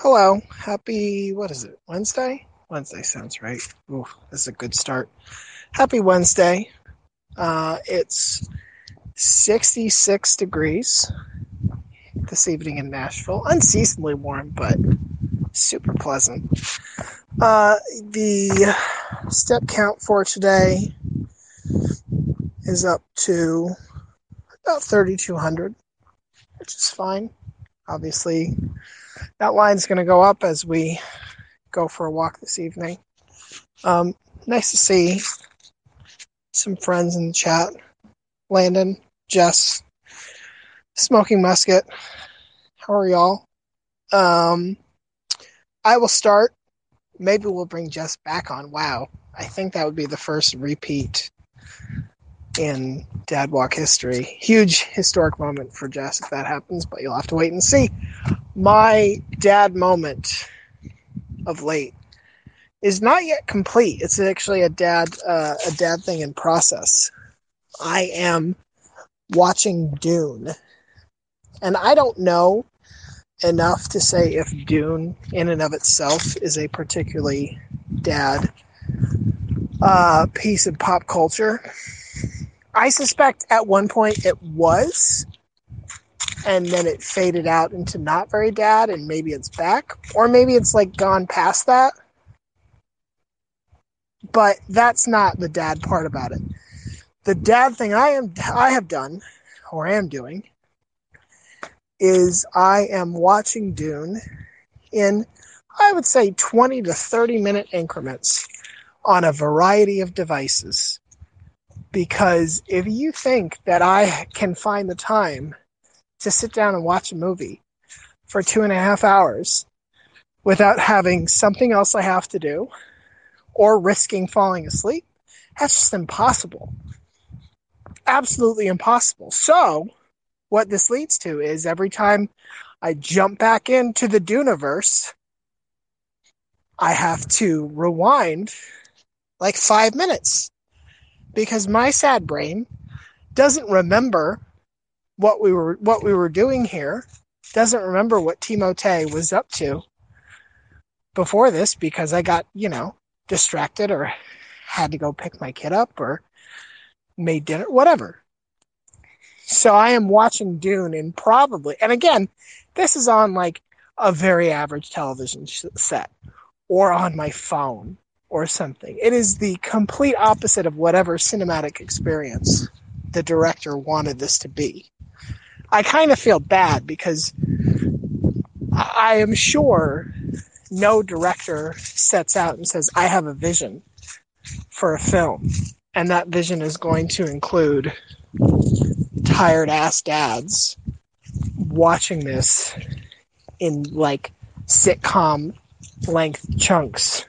Hello. Happy, what is it? Wednesday? Wednesday sounds right. Ooh, this is a good start. Happy Wednesday. Uh, it's 66 degrees this evening in Nashville. Unseasonably warm, but super pleasant. Uh, the step count for today is up to about 3,200, which is fine. Obviously, that line's going to go up as we go for a walk this evening. Um, nice to see some friends in the chat. Landon, Jess, Smoking Musket. How are y'all? Um, I will start. Maybe we'll bring Jess back on. Wow. I think that would be the first repeat in Dad Walk history. Huge historic moment for Jess if that happens, but you'll have to wait and see. My dad moment of late is not yet complete. It's actually a dad uh, a dad thing in process. I am watching Dune, and I don't know enough to say if Dune, in and of itself, is a particularly dad uh, piece of pop culture. I suspect at one point it was, and then it faded out into not very dad, and maybe it's back, or maybe it's like gone past that. But that's not the dad part about it. The dad thing I am I have done, or am doing, is I am watching Dune in I would say 20 to 30 minute increments on a variety of devices because if you think that I can find the time to sit down and watch a movie for two and a half hours without having something else I have to do or risking falling asleep, that's just impossible. Absolutely impossible. So, what this leads to is every time I jump back into the Duneverse, I have to rewind like five minutes because my sad brain doesn't remember what we were what we were doing here doesn't remember what Timothée was up to before this because I got, you know, distracted or had to go pick my kid up or made dinner, whatever. So I am watching Dune and probably, and again, this is on like a very average television set or on my phone or something. It is the complete opposite of whatever cinematic experience the director wanted this to be. I kind of feel bad because I am sure no director sets out and says, I have a vision for a film. And that vision is going to include tired ass dads watching this in like sitcom length chunks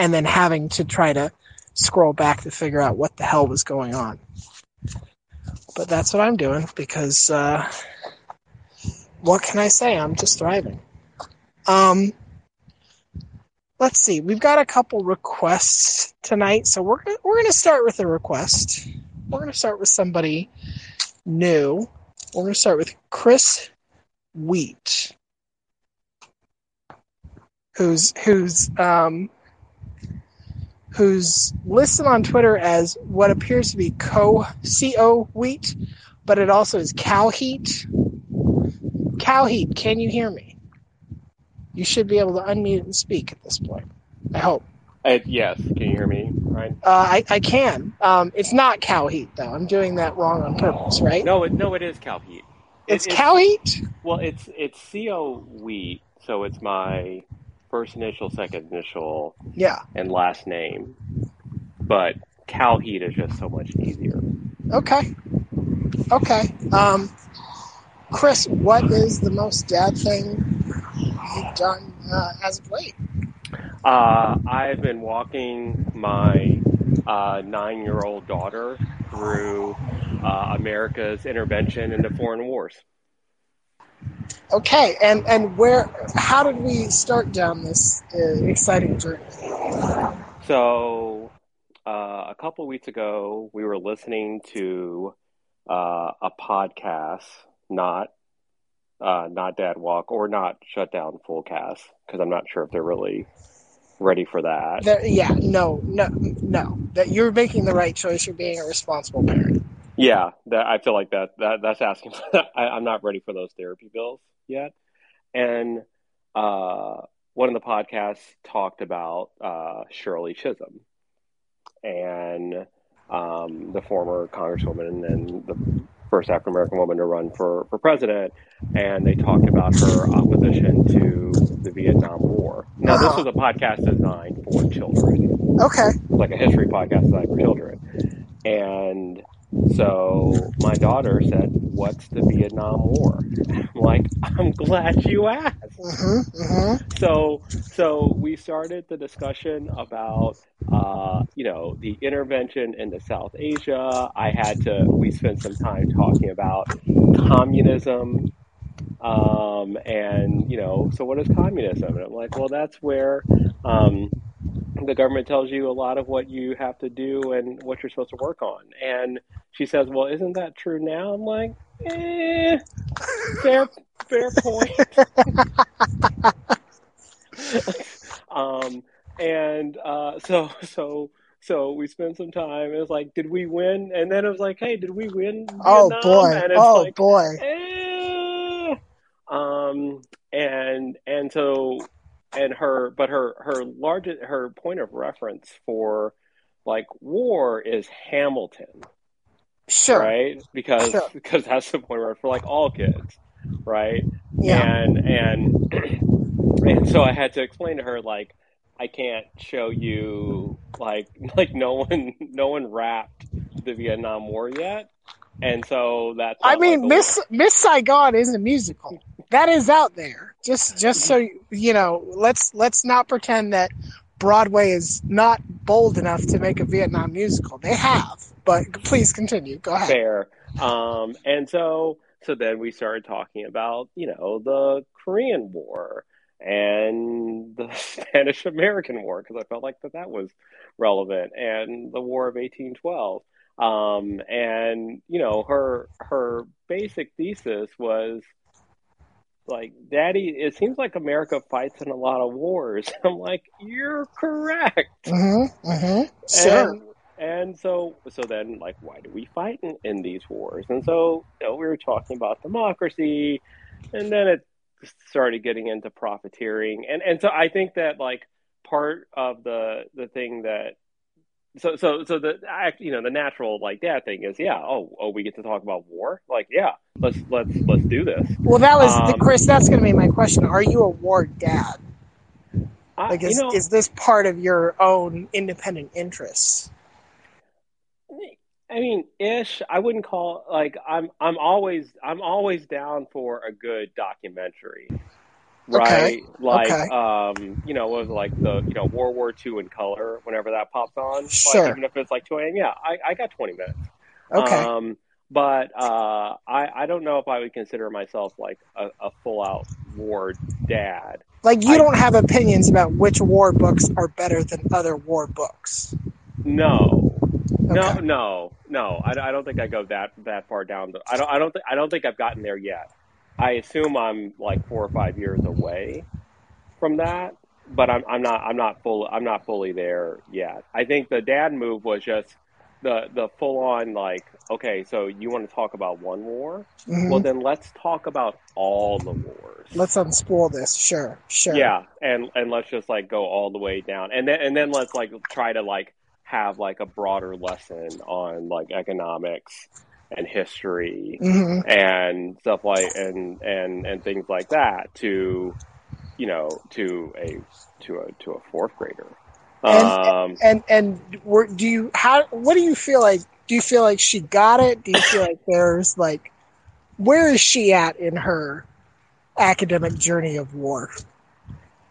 and then having to try to scroll back to figure out what the hell was going on. But that's what I'm doing because uh, what can I say? I'm just thriving. Um, let's see. We've got a couple requests tonight, so we're we're going to start with a request. We're going to start with somebody new. We're going to start with Chris Wheat, who's who's um, who's listed on Twitter as what appears to be co co wheat, but it also is cow heat. Cow heat, can you hear me? You should be able to unmute and speak at this point. I hope. Uh, yes, can you hear me? Right. Uh, I I can. Um, it's not cow heat though. I'm doing that wrong on purpose, right? No, it, no, it is cow heat. It's, it's cow heat. Well, it's it's co wheat, so it's my first initial, second initial, Yeah. and last name. But cow heat is just so much easier. Okay. Okay. Um, Chris, what is the most dad thing you've done uh, as of late? Uh, I've been walking my uh, nine-year-old daughter through uh, America's intervention into foreign wars. Okay, and and where? How did we start down this uh, exciting journey? So, uh, a couple weeks ago, we were listening to uh, a podcast, not uh, not Dad Walk or not Shutdown Fullcast because I'm not sure if they're really ready for that. That- yeah, no, no, no. That you're making the right choice. You're being a responsible parent. Yeah, that I feel like that that that's asking. For, I, I'm not ready for those therapy bills yet. And uh, one of the podcasts talked about uh, Shirley Chisholm and um, the former congresswoman and the first African American woman to run for, for president. And they talked about her opposition to the Vietnam War. Now, this Uh-huh. was a podcast designed for children Okay. like a history podcast designed for children. And so my daughter said, What's the Vietnam War? I'm like, I'm glad you asked. Mm-hmm. Mm-hmm. So so we started the discussion about uh, you know, the intervention into South Asia. I had to we spent some time talking about communism. Um, and you know, so what is communism? And I'm like, well, that's where um, the government tells you a lot of what you have to do and what you're supposed to work on. And she says, well, isn't that true now? I'm like, eh, fair, fair point. um, and uh, so, so, so we spent some time. It was like, did we win? And then it was like, hey, did we win? Oh Vietnam? boy. And it's Oh like, boy. eh. Um, and and so and her but her her largest her point of reference for like war is Hamilton, Sure. right? Because Sure. because that's the point reference for like all kids, right? Yeah. And and and so I had to explain to her like I can't show you like like no one no one rapped the Vietnam War yet. And so that's I mean, like, Miss Miss Saigon is a musical. That is out there. Just just so you- you know, let's let's not pretend that Broadway is not bold enough to make a Vietnam musical. They have, but please continue. Go ahead. fair. Um, and so, so then we started talking about, you know, the Korean War and the Spanish American War because I felt like that that was relevant, and the War of 1812. Um, and you know, her her basic thesis was like, Daddy, it seems like America fights in a lot of wars. I'm like, you're correct. Mm-hmm. Mm-hmm. Sure. And, and so, so then, like, why do we fight in, in these wars? And so, you know, we were talking about democracy, and then it started getting into profiteering, and and so I think that like part of the the thing that so so so the act you know the natural like dad thing is yeah oh oh we get to talk about war like yeah let's let's let's do this Well, that was Um, Chris. That's going to be my question. Are you a war dad? I, Like, you is, know is this part of your own independent interests? I mean, ish. I wouldn't call like I'm. I'm always. I'm always down for a good documentary, right? Like, okay. um, you know, what was it, like the you know World War II in color whenever that pops on. Sure. Like, even if it's like 2 a.m. Yeah, I, I got 20 minutes. Okay. Um, but uh, I I don't know if I would consider myself like a, a full out war dad. like, you I- don't have opinions about which war books are better than other war books. No, Okay. no, no. I, I don't think I go that that far down. The, I don't. I don't. Th- I don't think I've gotten there yet. I assume I'm like four or five years away from that, but I'm. I'm not. I'm not full. I'm not fully there yet. I think the dad move was just the the full on like. Okay, so you want to talk about one war? Mhm. Well, then let's talk about all the wars. Let's unspool this. Sure. Sure. Yeah, and and let's just like go all the way down, and then and then let's like try to like have like a broader lesson on like economics and history hmm and stuff like and and and things like that to you know to a to a to a fourth grader. And- Um, And and were, do you how? What do you feel like? Do you feel like she got it? Do you feel like there's like, where is she at in her academic journey of war?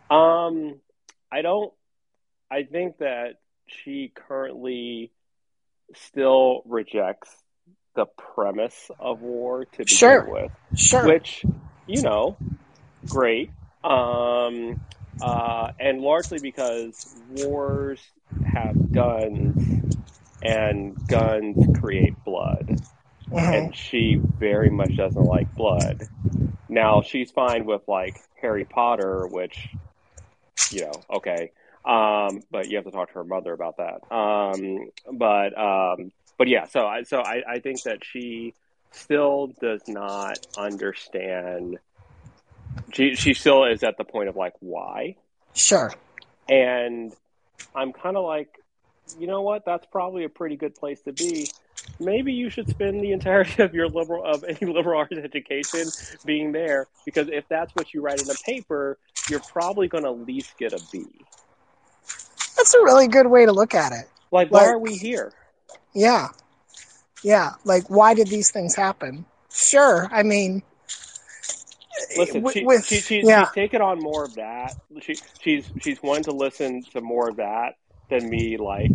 Um, I don't. I think that she currently still rejects the premise of war to begin Sure. with, Sure. which you know, great. Um, uh, and largely because wars have guns, and guns create blood. Mhm. and she very much doesn't like blood. Now she's fine with like Harry Potter, which you know, okay, um, but you have to talk to her mother about that. Um, but um, but yeah, so I so I, I think that she still does not understand. She she still is at the point of like why, Sure. and I'm kind of like, you know what? That's probably a pretty good place to be. Maybe you should spend the entirety of your liberal of any liberal arts education being there, because if that's what you write in a paper, you're probably going to at least get a B. That's a really good way to look at it. Like, why Like- are we here? Yeah. Yeah. Like, why did these things happen? Sure. I mean, Listen, with, she, with- she, she, yeah. she's taken on more of that. She, she's she's wanting to listen to more of that than me, like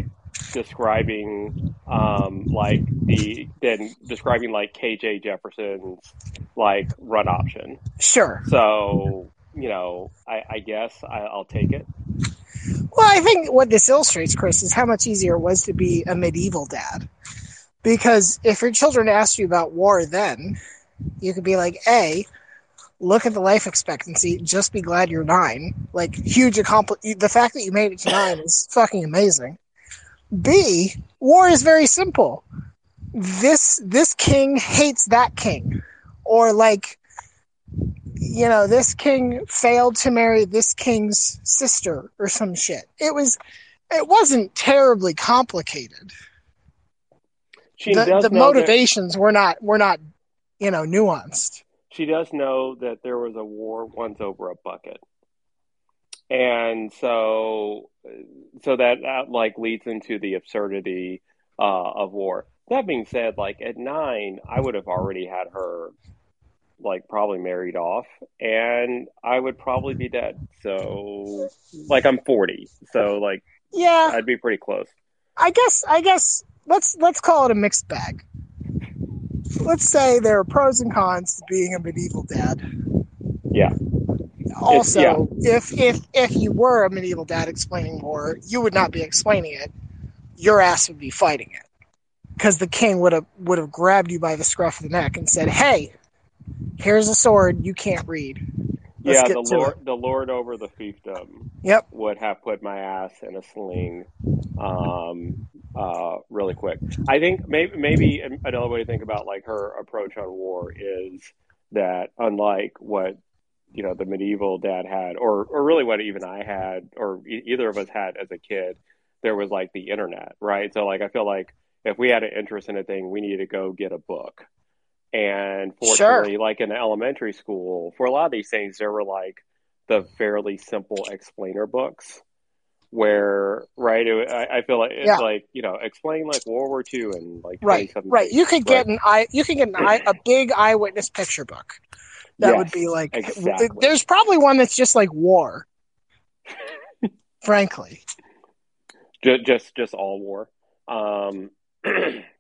describing, um, like the than describing like KJ Jefferson's like run option. Sure. So you know, I, I guess I, I'll take it. Well, I think what this illustrates, Chris, is how much easier it was to be a medieval dad. Because if your children asked you about war then, you could be like, A, look at the life expectancy, just be glad you're nine. Like, huge accomplishment. The fact that you made it to nine is fucking amazing. B, war is very simple. This this king hates that king. Or like you know, this king failed to marry this king's sister or some shit. It was it wasn't terribly complicated. She the the know that- motivations were not were not, you know, nuanced. she does know that there was a war once over a bucket and so so that, that like leads into the absurdity uh, of war that being said like at nine i would have already had her like probably married off and i would probably be dead so like i'm 40 so like Yeah, i'd be pretty close I guess I guess let's let's call it a mixed bag. Let's say there are pros and cons to being a medieval dad. yeah Also, yeah. if if if you were a medieval dad explaining war, you would not be explaining it. Your ass would be fighting it, because the king would have would have grabbed you by the scruff of the neck and said, "Hey, here's a sword you can't read." Let's yeah the lord the lord over the fiefdom Yep. would have put my ass in a sling um, uh, really quick. I think maybe maybe another way to think about like her approach on war is that unlike what you know the medieval dad had, or or really what even I had, or e- either of us had as a kid, there was like the internet, right? So like I feel like if we had an interest in a thing, we needed to go get a book. And fortunately, like in elementary school, for a lot of these things, there were like the fairly simple explainer books where right it, I, I feel like it's Yeah. like you know explain like world war ii and like Right, right. You could get Right. an eye. You could get an eye, a big eyewitness picture book. That Yes, would be like. exactly. There's probably one that's just like war. frankly, just just, just all war um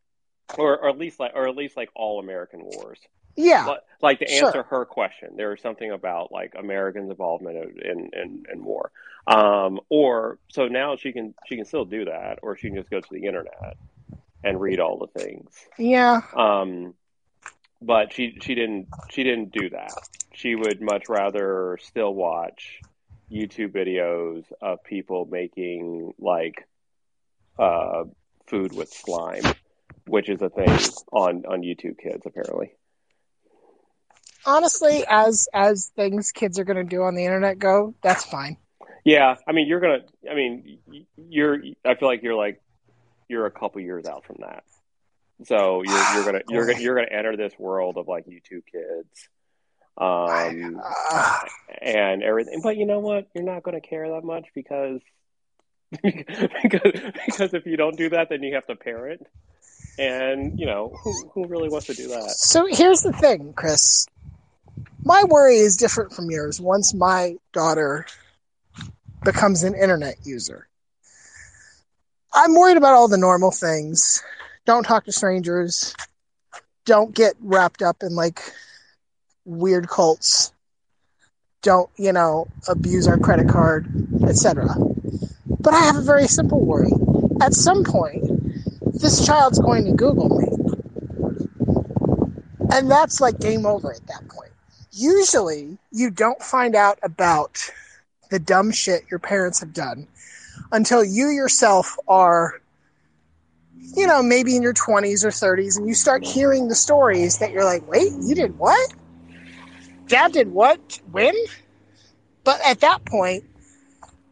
or, or at least like or at least like all american wars yeah, Like- like to Sure. answer her question there was something about like americans involvement in in, in war um or so now she can she can still do that or she can just go to the internet and read all the things yeah. Um, but she she didn't she didn't do that. She would much rather still watch YouTube videos of people making like uh, food with slime, which is a thing on on YouTube Kids apparently. Honestly, as as things kids are going to do on the internet go, that's fine. Yeah, I mean you're gonna. I mean you're. I feel like you're like you're a couple years out from that. So you're you're gonna you're gonna you're gonna enter this world of like YouTube Kids. Um, and everything. But you know what? You're not going to care that much because because because if you don't do that, then you have to parent, and you know who who really wants to do that? so here's the thing, Chris. My worry is different from yours. Once my daughter becomes an internet user, I'm worried about all the normal things. Don't talk to strangers. Don't get wrapped up in like weird cults. Don't, you know, abuse our credit card, etc. But I have a very simple worry. At some point, this child's going to Google me. and that's like game over at that point. Usually, you don't find out about the dumb shit your parents have done until you yourself are, you know, maybe in your 20s or 30s, and you start hearing the stories that you're like, wait, you did what? Dad did what? When? But at that point,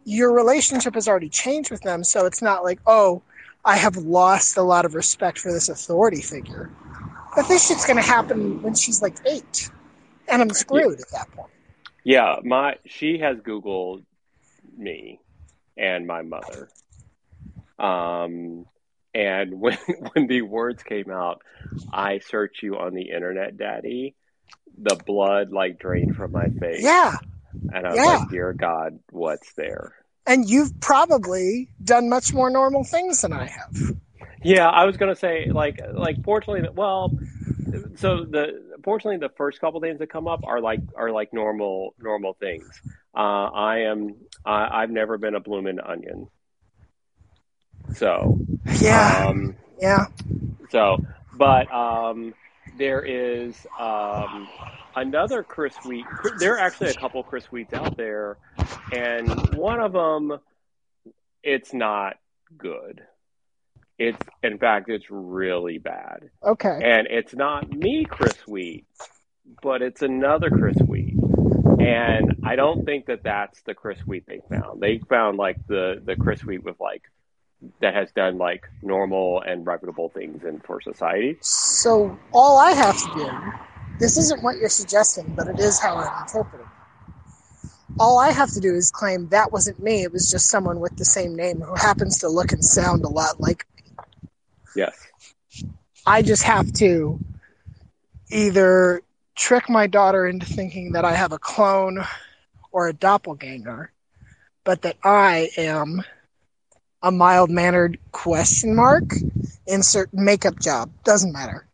your relationship has already changed with them, so it's not like, oh, I have lost a lot of respect for this authority figure. But this shit's going to happen when she's like eight, and I'm screwed yeah. at that point. Yeah, my she has Googled me and my mother. Um, and when when the words came out, I search you on the internet, Daddy. The blood like drained from my face. Yeah, and I was yeah. like, "Dear God, what's there?" And you've probably done much more normal things than I have. Yeah, I was gonna say like like fortunately, well, so the fortunately the first couple things that come up are like are like normal normal things. Uh, I am I, I've never been a bloomin' onion. So yeah, um, yeah. So, but um, there is um, another Chris Wheat. There are actually a couple Chris Wheats out there, and one of them, it's not good. It's in fact, it's really bad. Okay. And it's not me, Chris Wheat, but it's another Chris Wheat. And I don't think that that's the Chris Wheat they found. They found like the the Chris Wheat with like that has done like normal and reputable things in for society. So all I have to do, this isn't what you're suggesting, but it is how I'm interpreting. All I have to do is claim that wasn't me. It was just someone with the same name who happens to look and sound a lot like me. Yes. I just have to either trick my daughter into thinking that I have a clone or a doppelganger, but that I am a mild mannered question mark, insert makeup job. Doesn't matter.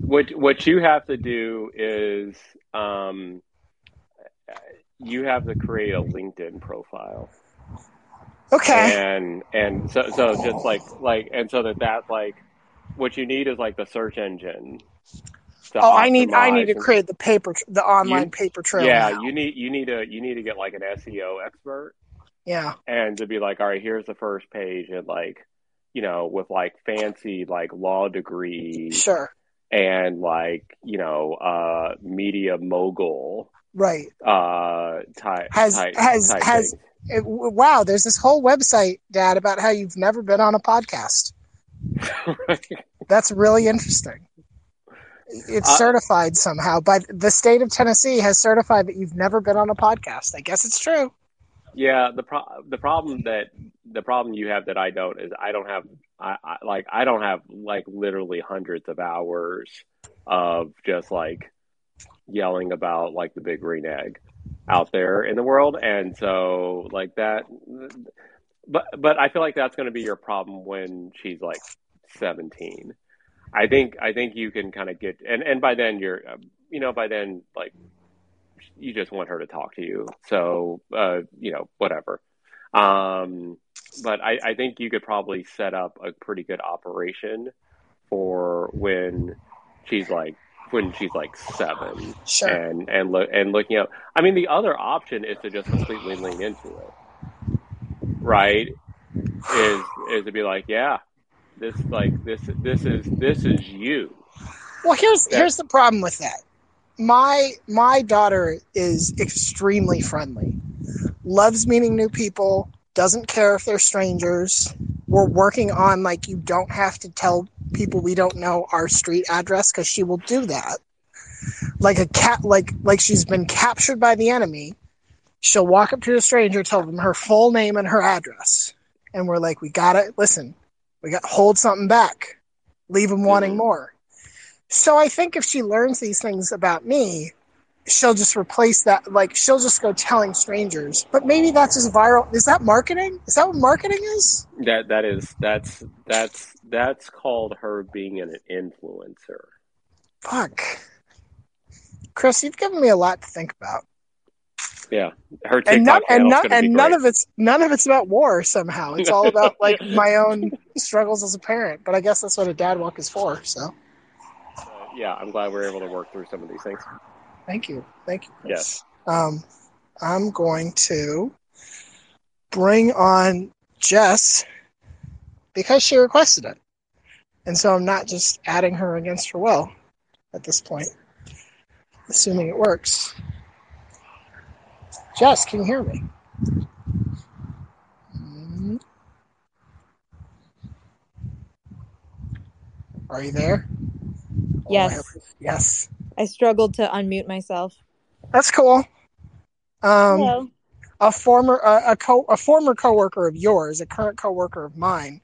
What what you have to do is um, you have to create a LinkedIn profile. Okay. And and so so just like like and so that that like what you need is like the search engine. Oh, I need I need to create the paper the online you, paper trail. Yeah, now. you need you need to you need to get like an SEO expert yeah. And to be like, all right, here's the first page and like, you know, with like fancy like law degree. Sure. And like, you know, uh media mogul. Right. Uh type has type, has type has it, wow, there's this whole website, Dad, about how you've never been on a podcast. That's really interesting. It's uh, certified somehow by the state of Tennessee has certified that you've never been on a podcast. I guess it's true. Yeah, the pro- the problem that the problem you have that I don't is I don't have I, I like I don't have like literally hundreds of hours of just like yelling about like the big green egg out there in the world and so like that but but I feel like that's going to be your problem when she's like 17. I think I think you can kind of get and and by then you're you know by then like you just want her to talk to you. So, uh, you know, whatever. Um, but I, I think you could probably set up a pretty good operation for when she's like when she's like seven sure. and and look and looking up. I mean, the other option is to just completely lean into it, right? Is is to be like, yeah, this like this this is this is you. Well, here's that, here's the problem with that my my daughter is extremely friendly. Loves meeting new people doesn't care if they're strangers. We're working on like you don't have to tell people we don't know our street address because she will do that. Like a cat like like she's been captured by the enemy. She'll walk up to a stranger tell them her full name and her address. And we're like we gotta listen we got hold something back. Leave them wanting mm-hmm. more so I think if she learns these things about me, she'll just replace that. Like she'll just go telling strangers. But maybe that's just viral. Is that marketing? Is that what marketing is? That that is that's that's that's called her being an influencer. Fuck, Chris, you've given me a lot to think about. Yeah, her TikTok and, none, and, none, and none of it's none of it's about war. Somehow, it's all about like my own struggles as a parent. But I guess that's what a dad walk is for. So. Yeah, I'm glad we are able to work through some of these things. Thank you. Thank you. Chris. Yes. Um, I'm going to bring on Jess because she requested it. And so I'm not just adding her against her will at this point, assuming it works. Jess, can you hear me? Hmm. Are you there? Yes. Oh, yes. I struggled to unmute myself. That's cool. Um, Hello. a former a, a co a former coworker of yours, a current coworker of mine,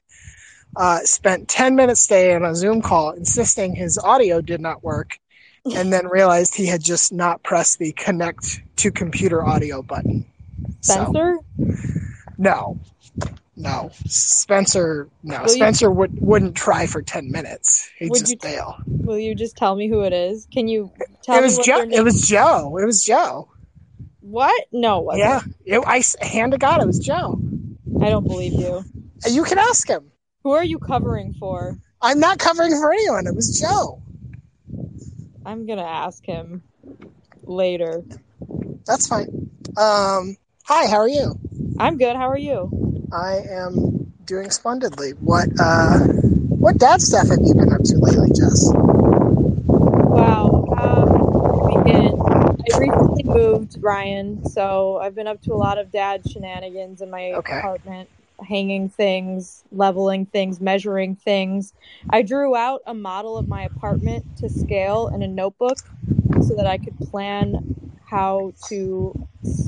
uh, spent ten minutes today on a Zoom call, insisting his audio did not work, and then realized he had just not pressed the connect to computer audio button. So, Spencer? no, no, Spencer. No, Will you- Spencer would wouldn't try for ten minutes. He'd Would just you bail. Will you just tell me who it is? Can you tell It me was what Joe. It was Joe. It was Joe. What? No, it. Yeah, it, I hand to God, it was Joe. I don't believe you. You can ask him. Who are you covering for? I'm not covering for anyone. It was Joe. I'm gonna ask him later. That's fine. Um, hi, how are you? I'm good. How are you? I am doing splendidly. What uh, what dad stuff have you been up to lately, Jess? Wow. Um. I recently moved, Ryan, so I've been up to a lot of dad shenanigans in my Okay. apartment, hanging things, leveling things, measuring things. I drew out a model of my apartment to scale in a notebook so that I could plan how to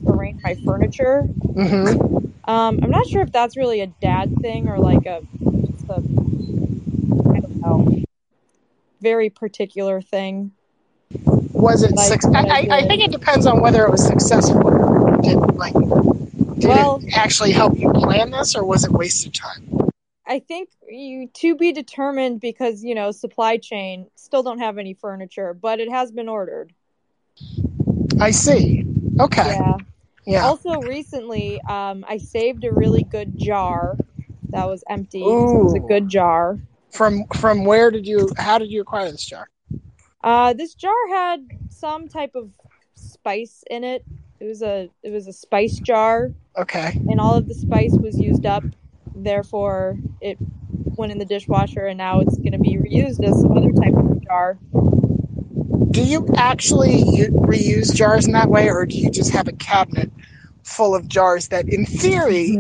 arrange my furniture. Mm-hmm. Um, I'm not sure if that's really a dad thing or like a just a I don't know very particular thing. Was it? Like Suc- I, I I, think it depends on whether it was successful. or Did like did Well- it actually help you plan this, or was it wasted time? I think you to be determined because you know supply chain still don't have any furniture, but it has been ordered. I see. Okay. Yeah. Yeah. Also, recently, um, I saved a really good jar that was empty. It was a good jar. From from where did you? How did you acquire this jar? Uh, this jar had some type of spice in it. It was a it was a spice jar, Okay. and all of the spice was used up. Therefore, it went in the dishwasher, and now it's going to be reused as some other type of jar. Do you actually reuse jars in that way, or do you just have a cabinet full of jars that, in theory,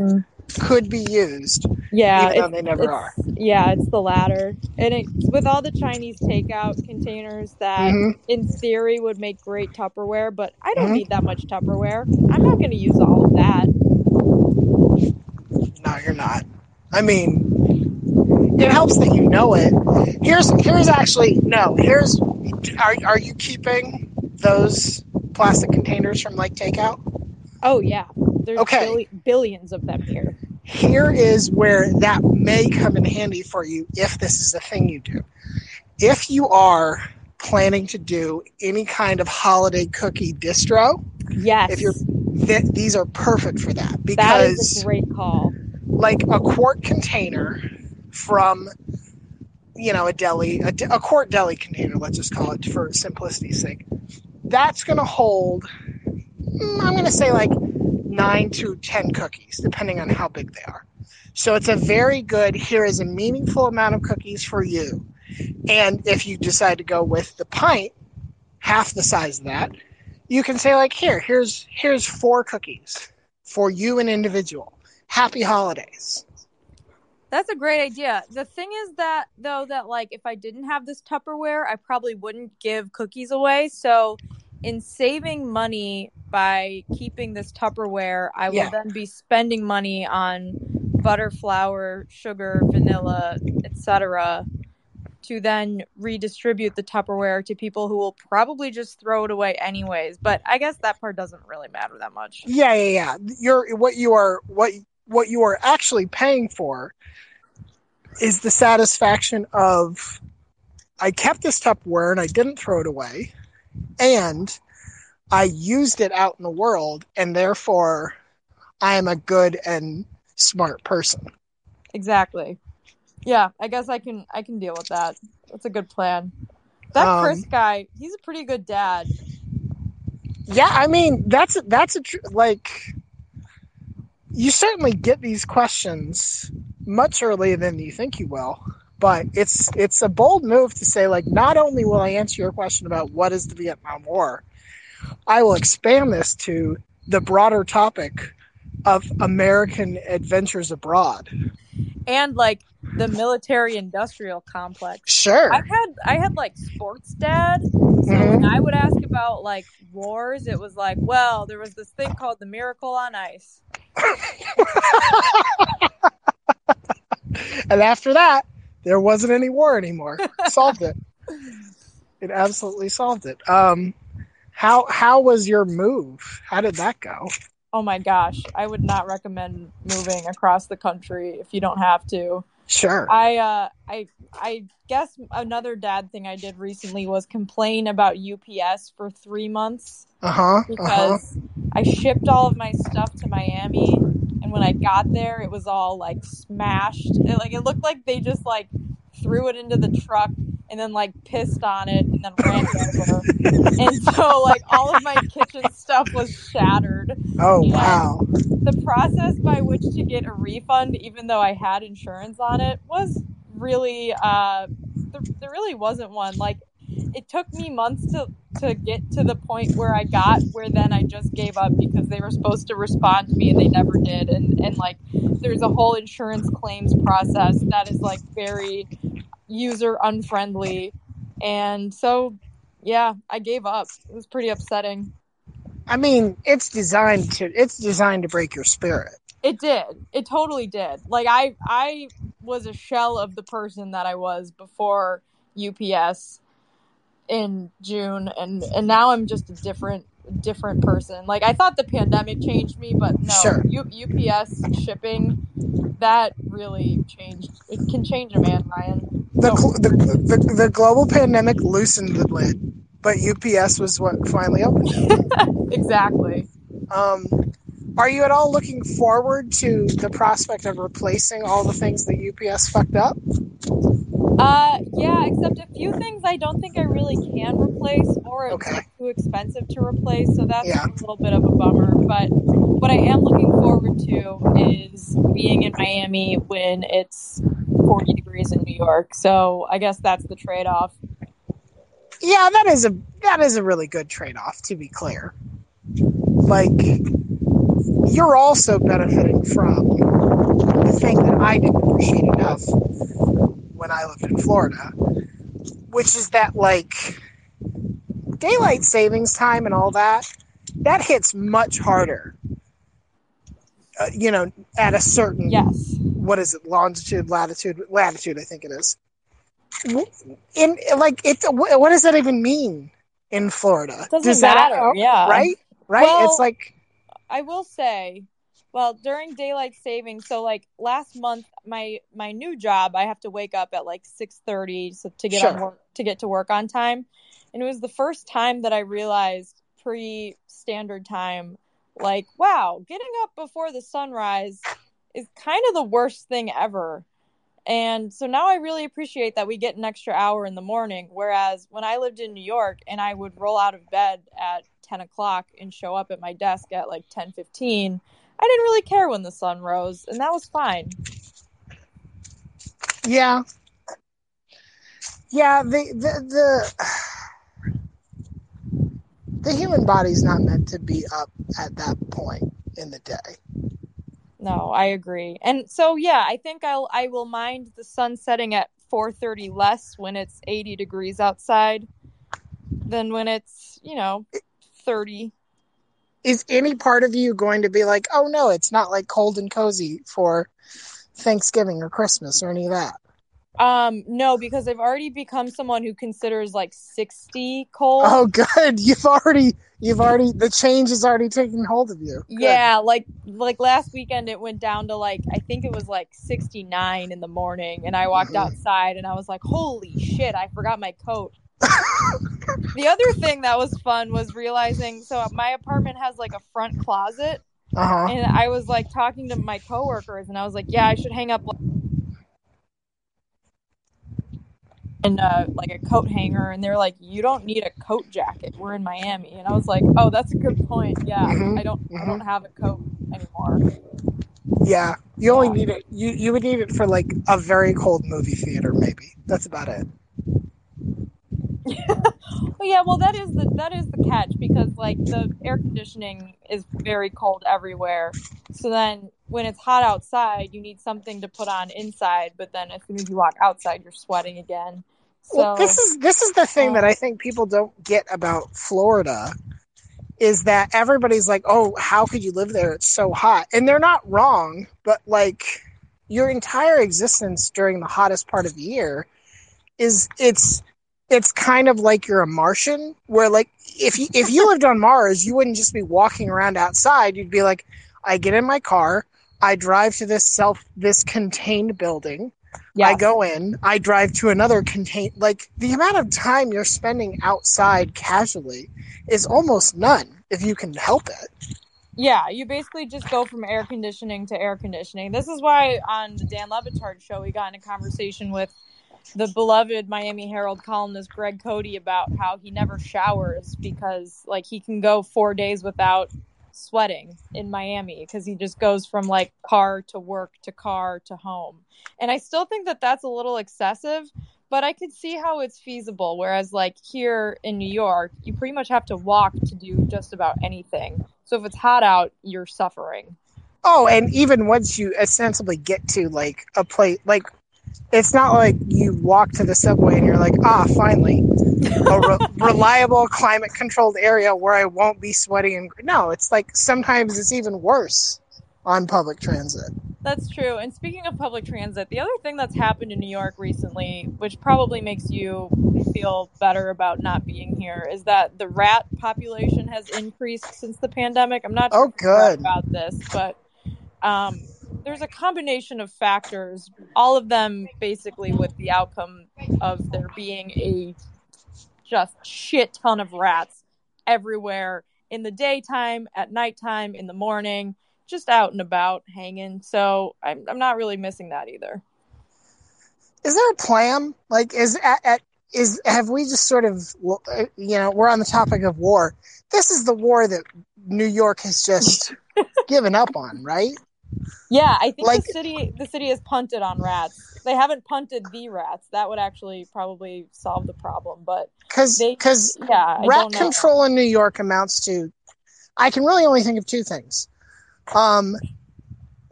could be used, Yeah, even they never are? yeah, it's the latter, and it, with all the Chinese takeout containers that, Mhm. in theory, would make great Tupperware, but I don't Mhm. need that much Tupperware. I'm not going to use all of that. No, you're not. I mean, it helps that you know it. Here's here's actually no. Here's are are you keeping those plastic containers from like takeout? Oh yeah, there's Okay. billi- billions of them here. Here is where that may come in handy for you if this is a thing you do. If you are planning to do any kind of holiday cookie distro, Yes, If you're- th- these are perfect for that that because is a great call. like a quart container from you know a deli a, a quart deli container let's just call it for simplicity's sake. That's going to hold mm, i'm going to say like 9 to 10 cookies depending on how big they are. So it's a very good here is a meaningful amount of cookies for you. And if you decide to go with the pint half the size of that you can say like here here's here's four cookies for you an individual. Happy holidays That's a great idea. The thing is that though that like if I didn't have this Tupperware, I probably wouldn't give cookies away. So in saving money by keeping this Tupperware, I will Yeah. then be spending money on butter, flour, sugar, vanilla, etc. to then redistribute the Tupperware to people who will probably just throw it away anyways. But I guess that part doesn't really matter that much. Yeah, yeah, yeah. You're what you are what what you are actually paying for is the satisfaction of I kept this Tupperware and I didn't throw it away, and I used it out in the world, and therefore I am a good and smart person. Exactly. Yeah, I guess I can I can deal with that. That's a good plan. That Um, Chris guy, he's a pretty good dad. Yeah, I mean that's that's a tr- like you certainly get these questions much earlier than you think you will. But it's it's a bold move to say like not only will I answer your question about what is the Vietnam War, I will expand this to the broader topic of American adventures abroad. And like the military industrial complex. Sure. I had I had like sports dad. So Mhm. when I would ask about like wars, it was like, well, there was this thing called the Miracle on Ice. And after that, there wasn't any war anymore. solved it. It absolutely solved it. Um, how how was your move? How did that go? Oh my gosh, I would not recommend moving across the country if you don't have to. Sure. I uh I I guess another dad thing I did recently was complain about UPS for 3 months Uh huh. Uh huh. I shipped all of my stuff to Miami and when I got there it was all like smashed. It, like it looked like they just like threw it into the truck and then like pissed on it and then ran over. And so like all of my kitchen stuff was shattered. Oh Yeah. wow. The process by which to get a refund even though I had insurance on it was really uh there, there really wasn't one. Like it took me months to to get to the point where I got where then I just gave up because they were supposed to respond to me and they never did and and like there's a whole insurance claims process that is like very user unfriendly and so yeah, I gave up. It was pretty upsetting. I mean, it's designed to it's designed to break your spirit. It did. It totally did. Like I I was a shell of the person that I was before UPS in June and and now I'm just a different different person. Like I thought the pandemic changed me, but no. Sure. U, UPS shipping that really changed. It can change a man, Ryan. The, So- cl- the, the the global pandemic loosened the lid, but UPS was what finally opened. exactly. Um, are you at all looking forward to the prospect of replacing all the things that UPS fucked up? Uh, yeah, except a few things I don't think I really can replace, or it's Okay. too expensive to replace. So that's Yeah. a little bit of a bummer. But what I am looking forward to is being in Miami when it's 40 degrees in New York. So I guess that's the trade-off. Yeah, that is a that is a really good trade off. To be clear, like you're also benefiting from the thing that I didn't appreciate enough when I lived in Florida, which is that like daylight savings time and all that that hits much harder. Uh, you know, at a certain Yes. what is it longitude latitude latitude i think it is in like it what does that even mean in florida Doesn't does that matter, yeah. right right Well- it's like I will say, well, during daylight saving, so like last month, my my new job, I have to wake up at like six thirty so to get on Sure. work to get to work on time, and it was the first time that I realized pre standard time, like wow, getting up before the sunrise is kind of the worst thing ever. And so now I really appreciate that we get an extra hour in the morning. Whereas when I lived in New York and I would roll out of bed at 10 o'clock and show up at my desk at like 10 15, I didn't really care when the sun rose. And that was fine. yeah yeah the the the, the human body's not meant to be up at that point in the day No, I agree. And so yeah, I think I'll I will mind the sun setting at 4:30 less when it's 80 degrees outside than when it's, you know, 30. Is any part of you going to be like oh no it's not like cold and cozy for thanksgiving or christmas or any of that Um no, because I've already become someone who considers like 60 cold. Oh, good. You've already, you've already, the change is already taking hold of you. Good. Yeah, like like last weekend it went down to like I think it was like 69 in the morning and I walked Mhm. outside and I was like, "Holy shit, I forgot my coat." the other thing that was fun was realizing so my apartment has like a front closet Uh huh. and I was like talking to my coworkers and I was like, "Yeah, I should hang up in a, like a coat hanger, and they're like, "You don't need a coat jacket. We're in Miami." And I was like, "Oh, that's a good point. Yeah, Mhm, I don't I mhm. don't have a coat anymore." Yeah, you only Yeah. need it. You you would need it for like a very cold movie theater, maybe. That's about it. Well, yeah, well, that is the that is the catch because like the air conditioning is very cold everywhere. So then when it's hot outside, you need something to put on inside, but then as soon as you walk outside, you're sweating again. So Well, this is this is the thing that um, I think people don't get about Florida is that everybody's like, "Oh, how could you live there? It's so hot." And they're not wrong, but like your entire existence during the hottest part of the year is it's it's kind of like you're a Martian where like if you, if you lived on Mars, you wouldn't just be walking around outside. You'd be like, "I get in my car, I drive to this self this contained building, I go in, I drive to another contain like the amount of time you're spending outside casually is almost none if you can help it. Yeah, you basically just go from air conditioning to air conditioning. This is why on the Dan Le Batard show, we got in a conversation with the beloved Miami Herald columnist Greg Cote about how he never showers because, like, he can go four days without sweating in Miami because he just goes from like car to work to car to home. And I still think that that's a little excessive, but I could see how it's feasible. Whereas, like, here in New York, you pretty much have to walk to do just about anything. So if it's hot out, you're suffering. Oh, and even once you ostensibly get to like a place, like it's not like you walk to the subway and you're like, ah, finally, a re- reliable climate controlled area where I won't be sweaty and no, it's like sometimes it's even worse on public transit. That's true. And speaking of public transit, the other thing that's happened in New York recently, which probably makes you feel better about not being here, is that the rat population has increased since the pandemic. I'm not sure Oh, if you've read good. about this, but um, there's a combination of factors, all of them basically with the outcome of there being a just shit ton of rats everywhere in the daytime, at nighttime, in the morning, just out and about hanging. So I'm, I'm not really missing that either. Is there a plan? Like, is at, at is have we just sort of uh, you know we're on the topic of war? This is the war that New York has just given up on, right? Yeah, I think Like- the city the city has punted on rats. They haven't punted the rats. That would actually probably solve the problem. But Because because yeah, rat control in New York amounts to I can really only think of two things. Um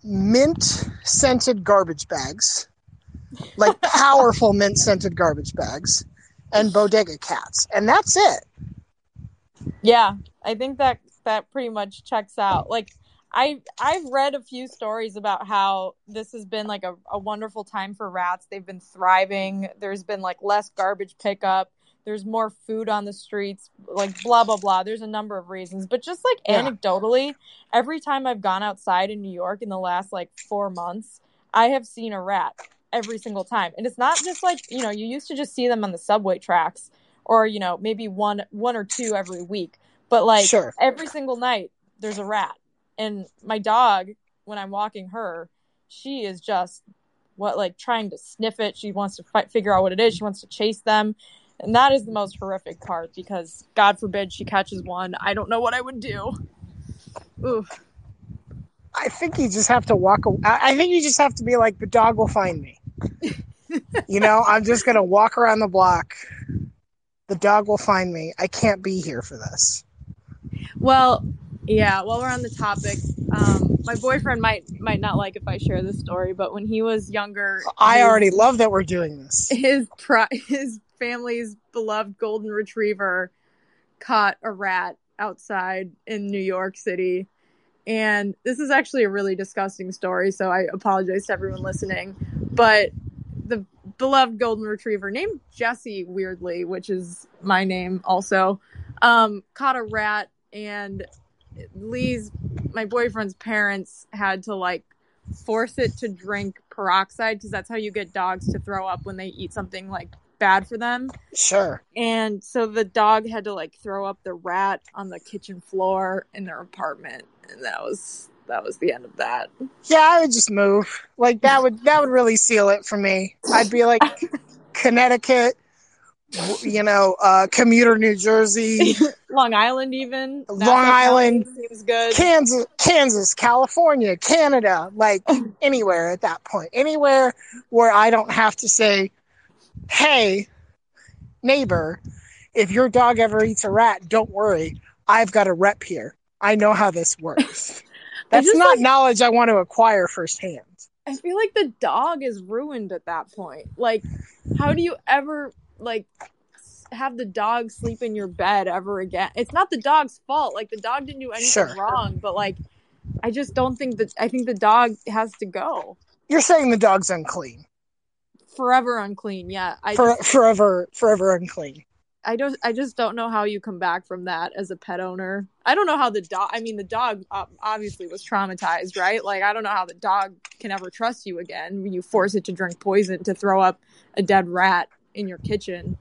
mint scented garbage bags. Like powerful mint scented garbage bags and bodega cats. And that's it. Yeah, I think that that pretty much checks out. Like I I've read a few stories about how this has been like a, a wonderful time for rats. They've been thriving. There's been like less garbage pickup. There's more food on the streets, like blah blah blah. There's a number of reasons, but just like Yeah. anecdotally, every time I've gone outside in New York in the last like 4 months, I have seen a rat every single time. And it's not just like, you know, you used to just see them on the subway tracks or, you know, maybe one one or two every week. But like Sure. every single night there's a rat. And my dog, when I'm walking her, she is just what like trying to sniff it. She wants to fi- figure out what it is. She wants to chase them. And that is the most horrific part because God forbid she catches one. I don't know what I would do. Ooh. I think you just have to walk. aw- I I think you just have to be like, the dog will find me. you know, I'm just gonna walk around the block. The dog will find me. I can't be here for this. Well, yeah. While we're on the topic, um, my boyfriend might might not like if I share this story, but when he was younger, I his- already love that we're doing this. his pri- his family's beloved golden retriever caught a rat outside in New York City. And this is actually a really disgusting story, so I apologize to everyone listening. But the beloved golden retriever named Jesse, weirdly, which is my name also, um, caught a rat, and Lee's, my boyfriend's parents, had to like force it to drink peroxide because that's how you get dogs to throw up when they eat something like bad for them. Sure. And so the dog had to like throw up the rat on the kitchen floor in their apartment, and that was that was the end of that. Yeah, I would just move. Like that would that would really seal it for me. I'd be like, Connecticut, you know, uh, commuter New Jersey, Long Island, even Long Island, seems good. Kansas, Kansas, California, Canada, like anywhere at that point, anywhere where I don't have to say, "Hey, neighbor, if your dog ever eats a rat, don't worry, I've got a rep here. I know how this works." That's not like- knowledge I want to acquire firsthand. I feel like the dog is ruined at that point. Like, how do you ever like have the dog sleep in your bed ever again? It's not the dog's fault. Like the dog didn't do anything Sure. wrong, but like I just don't think that I think the dog has to go. You're saying the dog's unclean, Forever unclean. Yeah. I For, just, forever, forever unclean. I don't I just don't know how you come back from that as a pet owner. I don't know how the dog I mean the dog uh, obviously was traumatized, right? Like I don't know how the dog can ever trust you again when you force it to drink poison to throw up a dead rat in your kitchen.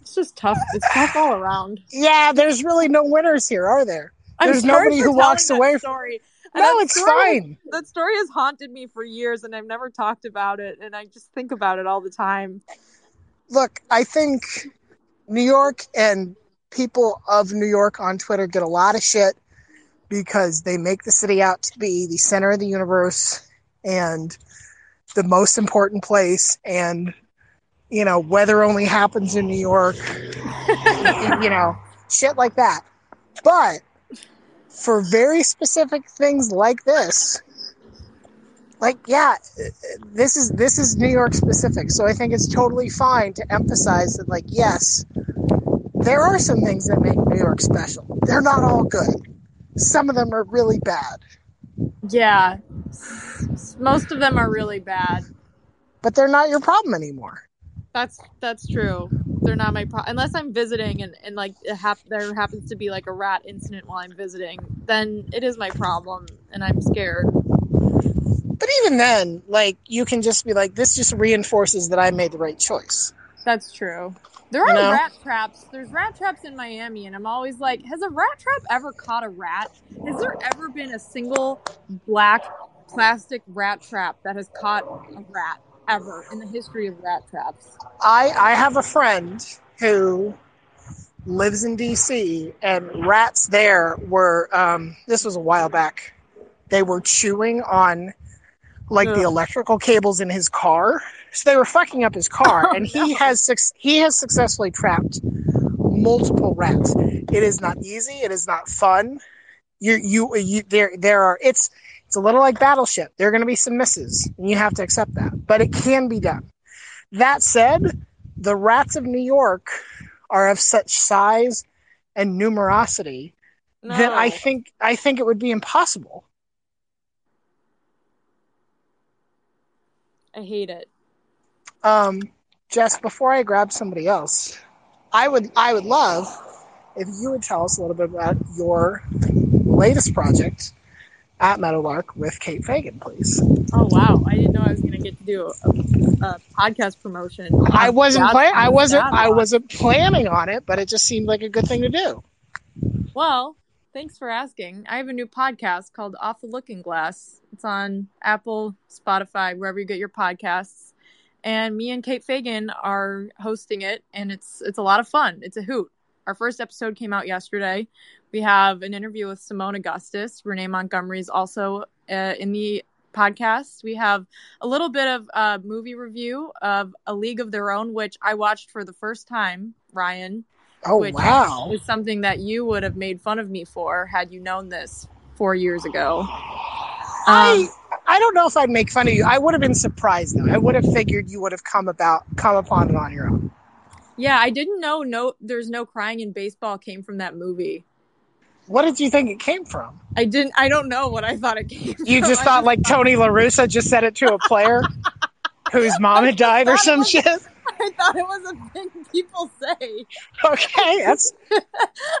It's just tough. It's tough all around. Yeah, there's really no winners here, are there? There's nobody who walks away Story. And No, it's story- fine. That story has haunted me for years, and I've never talked about it, and I just think about it all the time. Look, I think New York and people of New York on Twitter get a lot of shit because they make the city out to be the center of the universe and the most important place and you know weather only happens in New York you know shit like that. But for very specific things like this like yeah this is this is New York specific. So I think it's totally fine to emphasize that like yes there are some things that make New York special. They're not all good. Some of them are really bad. Yeah, S- most of them are really bad. but they're not your problem anymore That's that's true. They're not my problem unless I'm visiting and and like it hap- there happens to be like a rat incident while I'm visiting. Then it is my problem, and I'm scared. but even then like you can just be like this just reinforces that I made the right choice That's true. There are You know? rat traps. There's rat traps in Miami, and I'm always like, has a rat trap ever caught a rat? Has there ever been a single black plastic rat trap that has caught a rat ever in the history of rat traps? I I have a friend who lives in DC and rats there were um this was a while back. They were chewing on like the electrical cables in his car. So they were fucking up his car Oh, and he no. has suc he has successfully trapped multiple rats. It is not easy, it is not fun. You you you there there are it's it's a little like battleship. There are going to be some misses and you have to accept that. But it can be done. That said, the rats of New York are of such size and numerosity No. that I think I think it would be impossible. I hate it. Um, Jess, before I grab somebody else, I would I would love if you would tell us a little bit about your latest project at Meadowlark with Kate Fagan, please. Oh wow! I didn't know I was gonna get to do a, a podcast promotion. I wasn't Dad- plan- I wasn't I wasn't planning on it, but it just seemed like a good thing to do. Well, thanks for asking. I have a new podcast called Off the Looking Glass. It's on Apple, Spotify, wherever you get your podcasts. And me and Kate Fagan are hosting it, and it's it's a lot of fun. It's a hoot. Our first episode came out yesterday. We have an interview with Seimone Augustus. Renee Montgomery is also uh, in the podcast. We have a little bit of a movie review of A League of Their Own, which I watched for the first time. Ryan, Oh which wow. is something that you would have made fun of me for had you known this four years ago. I Um, I don't know if I'd make fun of you. I would have been surprised though. I would have figured you would have come about come upon it on your own. Yeah, I didn't know no there's no crying in baseball came from that movie. What did you think it came from? I didn't I don't know what I thought it came from. You from. just I thought like Tony LaRussa just said it to a player whose mom had died or some was- shit. I thought it was a thing people say. Okay, that's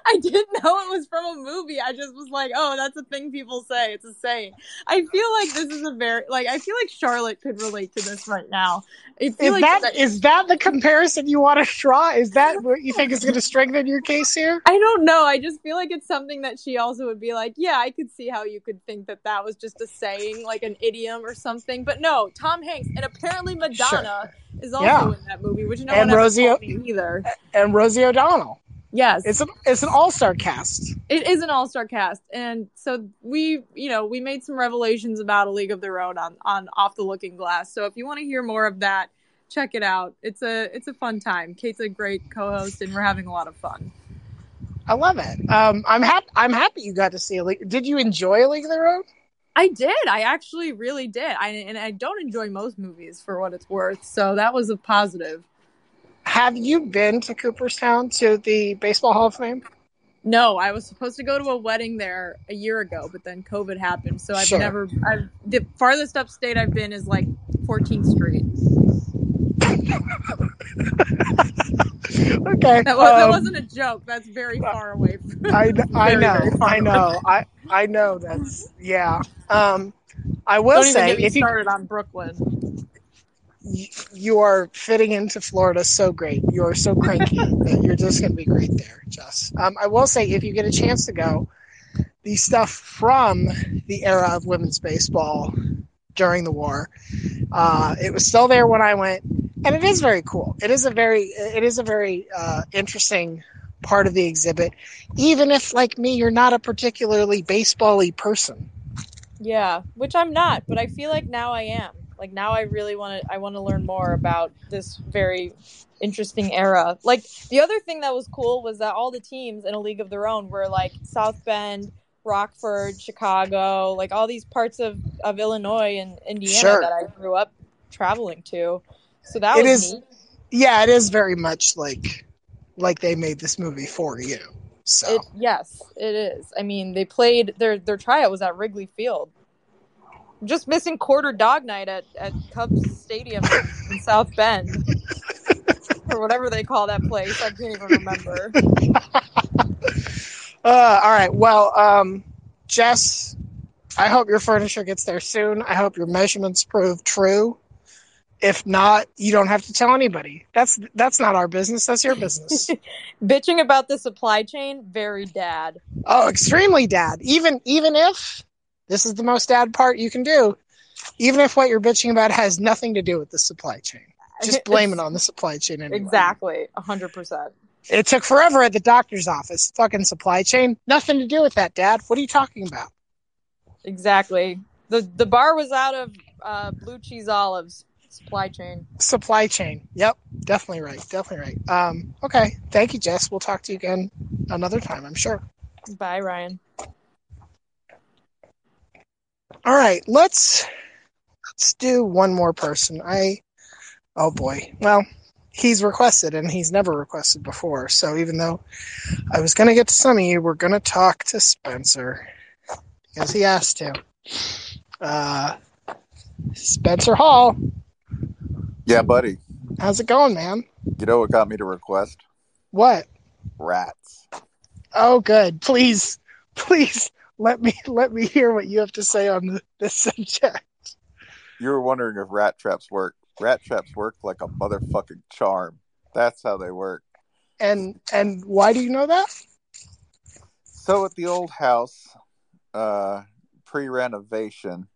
I didn't know it was from a movie. I just was like, oh, that's a thing people say. It's a saying. I feel like this is a very like I feel like Charlotte could relate to this right now. Is like that is that the comparison you want to draw? Is that what you think is going to strengthen your case here? I don't know. I just feel like it's something that she also would be like, yeah, I could see how you could think that that was just a saying, like an idiom or something. But no, Tom Hanks and apparently Madonna is also Yeah. in that movie, which no And one Rosie O- either. and Rosie O'Donnell. Yes, It's an it's an all star cast. it is an all-star cast, and so we, you know, we made some revelations about A League of Their Own on on Off the Looking Glass. So if you want to hear more of that, check it out. It's a it's a fun time. Kate's a great co-host, and we're having a lot of fun. I love it. Um, I'm happy. I'm happy you got to see a league. Did you enjoy a League of Their Own? I did. I actually really did. I and I don't enjoy most movies for what it's worth, so that was a positive. Have you been to Cooperstown to the Baseball Hall of Fame? No, I was supposed to go to a wedding there a year ago, but then COVID happened, so I've Sure. never. I've the farthest upstate I've been is like 14th Street. okay. That, was, that um, wasn't a joke. That's very far away. From, I, I very, know. very I know. I I know. That's yeah. Um, I will Don't say if you started on Brooklyn. You are fitting into Florida so great. You are so cranky that you're just going to be great there, Jess. Um, I will say, if you get a chance to go, the stuff from the era of women's baseball during the war, uh, it was still there when I went, and it is very cool. It is a very, it is a very uh, interesting part of the exhibit, even if, like me, you're not a particularly baseball-y person. Yeah, which I'm not, but I feel like now I am. Like now I really want to I want to learn more about this very interesting era. Like the other thing that was cool was that all the teams in a league of their own were like South Bend, Rockford, Chicago, like all these parts of of Illinois and Indiana Sure. that I grew up traveling to. So that It was is- neat. Yeah, it is very much like like they made this movie for you. So It yes, it is. I mean, they played their their tryout was at Wrigley Field. Just missing quarter dog night at, at Cubs Stadium in South Bend. or whatever they call that place. I can't even remember. Uh, all right. Well, um, Jess, I hope your furniture gets there soon. I hope your measurements prove true. If not, you don't have to tell anybody. That's that's not our business. That's your business. Bitching about the supply chain, very dad. oh, extremely dad. Even even if this is the most dad part you can do, even if what you're bitching about has nothing to do with the supply chain, just blame it on the supply chain anyway. Exactly, hundred percent. It took forever at the doctor's office. Fucking supply chain. Nothing to do with that, Dad. What are you talking about? Exactly. The the bar was out of uh, blue cheese olives. Supply chain. Supply chain. Yep, definitely right. Definitely right. Um, okay. Thank you, Jess. We'll talk to you again another time, I'm sure. Bye, Ryan. All right, let's let's do one more person. I oh boy. Well, he's requested and he's never requested before. So even though I was gonna get to some of you, we're gonna talk to Spencer because he asked to. Uh, Spencer Hall, Yeah, buddy. how's it going, man? You know what got me to request? What? Rats. Oh, good. Please, please let me let me hear what you have to say on the, this subject. You were wondering if rat traps work. Rat traps work like a motherfucking charm. That's how they work. And and why do you know that? So at the old house, uh, pre-renovation,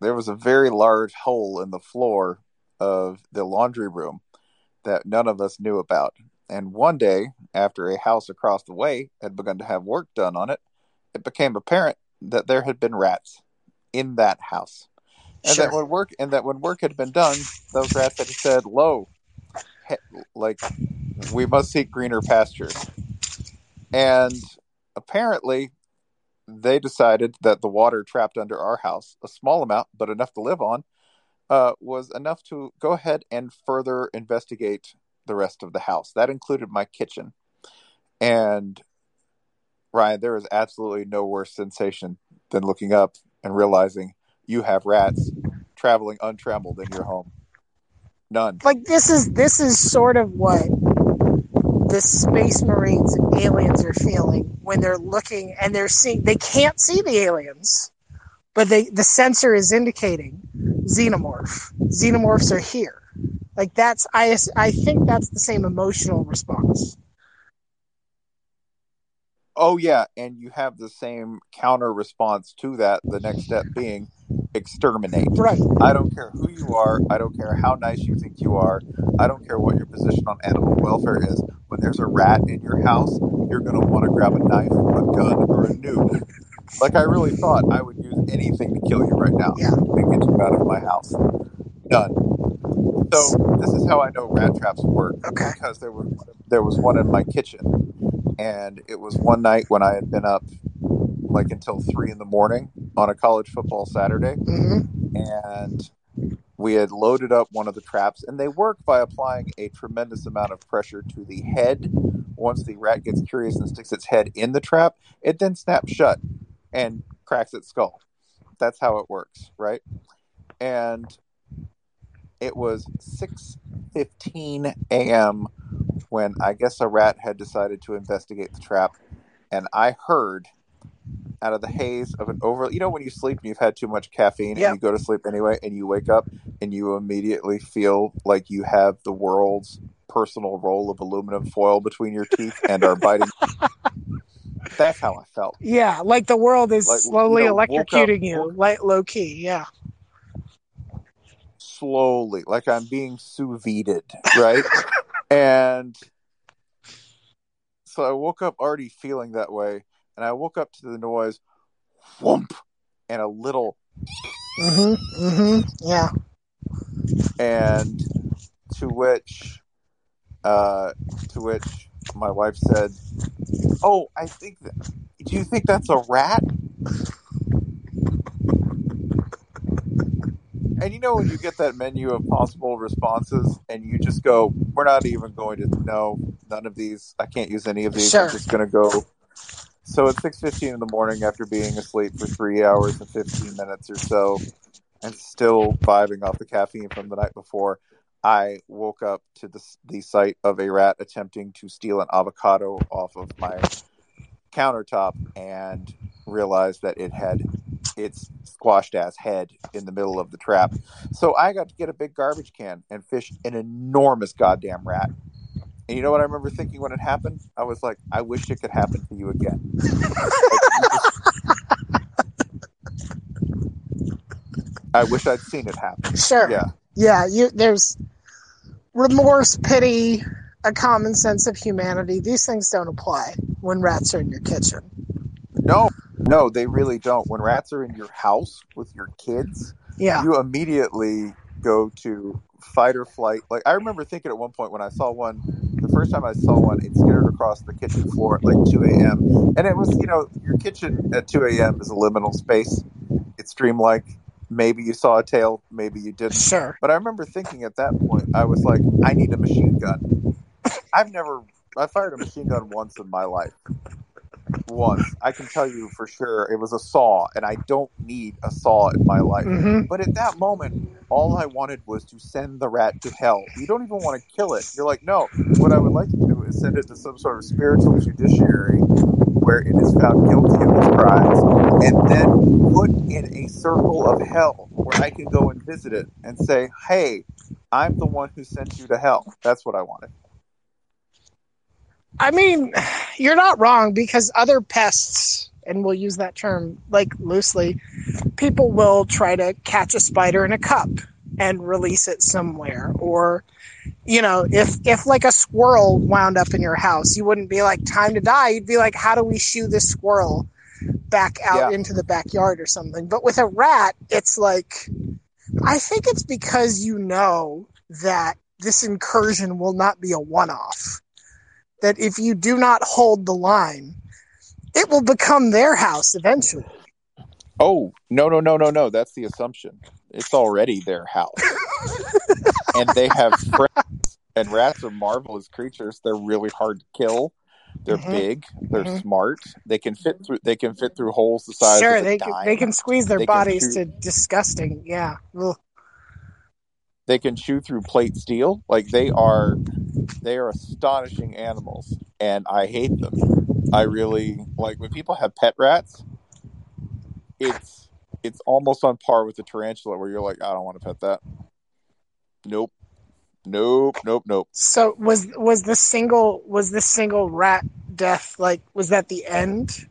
there was a very large hole in the floor of the laundry room that none of us knew about. And one day, after a house across the way had begun to have work done on it, it became apparent that there had been rats in that house. And Sure. that when work and that when work had been done, those rats had said, "Lo, he- like we must seek greener pastures." And apparently, they decided that the water trapped under our house, a small amount but enough to live on, uh, was enough to go ahead and further investigate the rest of the house. That included my kitchen. And Ryan, there is absolutely no worse sensation than looking up and realizing you have rats traveling untrammeled in your home. None. like this is this is sort of what the space marines and aliens are feeling when they're looking and they're seeing they can't see the aliens but they the sensor is indicating xenomorph xenomorphs are here like that's i i think that's the same emotional response Oh yeah, and you have the same counter response to that. The next step being exterminate. Right. I don't care who you are. I don't care how nice you think you are. I don't care what your position on animal welfare is. When there's a rat in your house, you're going to want to grab a knife, a gun, or a nuke. Like I really thought I would use anything to kill you right now Yeah. and get you out of my house. Done. So this is how I know rat traps work Okay. because there was there was one in my kitchen, and it was one night when I had been up like until three in the morning on a college football Saturday, hmm and we had loaded up one of the traps, and they work by applying a tremendous amount of pressure to the head. Once the rat gets curious and sticks its head in the trap, it then snaps shut and cracks its skull. That's how it works, right? And it was 6:15 a.m. when I guess a rat had decided to investigate the trap, and I heard out of the haze of an over you know when you sleep and you've had too much caffeine Yep. and you go to sleep anyway and you wake up and you immediately feel like you have the world's personal roll of aluminum foil between your teeth and are biting that's how I felt Yeah, like the world is Like, slowly you know, woke up- electrocuting you, like low key. Yeah. Slowly, like I'm being sous vide, right? and so I woke up already feeling that way, and I woke up to the noise, whoomp, and a little, Mm hmm mm hmm Yeah. and to which, uh, to which my wife said, "Oh, I think that. Do you think that's a rat?" And you know when you get that menu of possible responses, and you just go, "We're not even going to know none of these. I can't use any of these. Sure. I'm just going to go." So at six fifteen in the morning, after being asleep for three hours and fifteen minutes or so, and still vibing off the caffeine from the night before, I woke up to the the sight of a rat attempting to steal an avocado off of my countertop, and realized that it had its squashed ass head in the middle of the trap. So I got to get a big garbage can and fish an enormous goddamn rat. And you know what I remember thinking when it happened? I was like, I wish it could happen to you again. Like, you just- I wish I'd seen it happen. Sure. Yeah. Yeah. You there's remorse, pity, a common sense of humanity. These things don't apply when rats are in your kitchen. No, no, they really don't. When rats are in your house with your kids, Yeah. you immediately go to fight or flight. Like I remember thinking at one point when I saw one, the first time I saw one, it skittered across the kitchen floor at like 2 a.m. And it was, you know, your kitchen at 2 a.m. is a liminal space. It's dreamlike. Maybe you saw a tail, maybe you didn't. Sure. But I remember thinking at that point, I was like, I need a machine gun. I've never, I fired a machine gun once in my life. Once. I can tell you for sure it was a saw, and I don't need a saw in my life. hmm But at that moment, all I wanted was to send the rat to hell. You don't even want to kill it. You're like, no, what I would like to do is send it to some sort of spiritual judiciary where it is found guilty of its crimes and then put in a circle of hell where I can go and visit it and say, hey, I'm the one who sent you to hell. That's what I wanted. I mean, you're not wrong because other pests, and we'll use that term like loosely, people will try to catch a spider in a cup and release it somewhere. Or, you know, if if like a squirrel wound up in your house, you wouldn't be like time to die. You'd be like, how do we shoo this squirrel back out Yeah. into the backyard or something? But with a rat, it's like I think it's because you know that this incursion will not be a one off that if you do not hold the line, it will become their house eventually. Oh, no, no, no, no, no. That's the assumption. It's already their house. and they have friends. And rats are marvelous creatures. They're really hard to kill. They're Mhm. big. They're Mhm. smart. They can fit through. They can fit through holes the size sure, of a they dime. can, they can squeeze their They bodies to disgusting. Yeah. Ugh. They can chew through plate steel. Like they are, they are astonishing animals, and I hate them. I really like when people have pet rats. It's it's almost on par with the tarantula, where you're like, I don't want to pet that. Nope. Nope, nope, nope. So was was the single was the single rat death like was that the end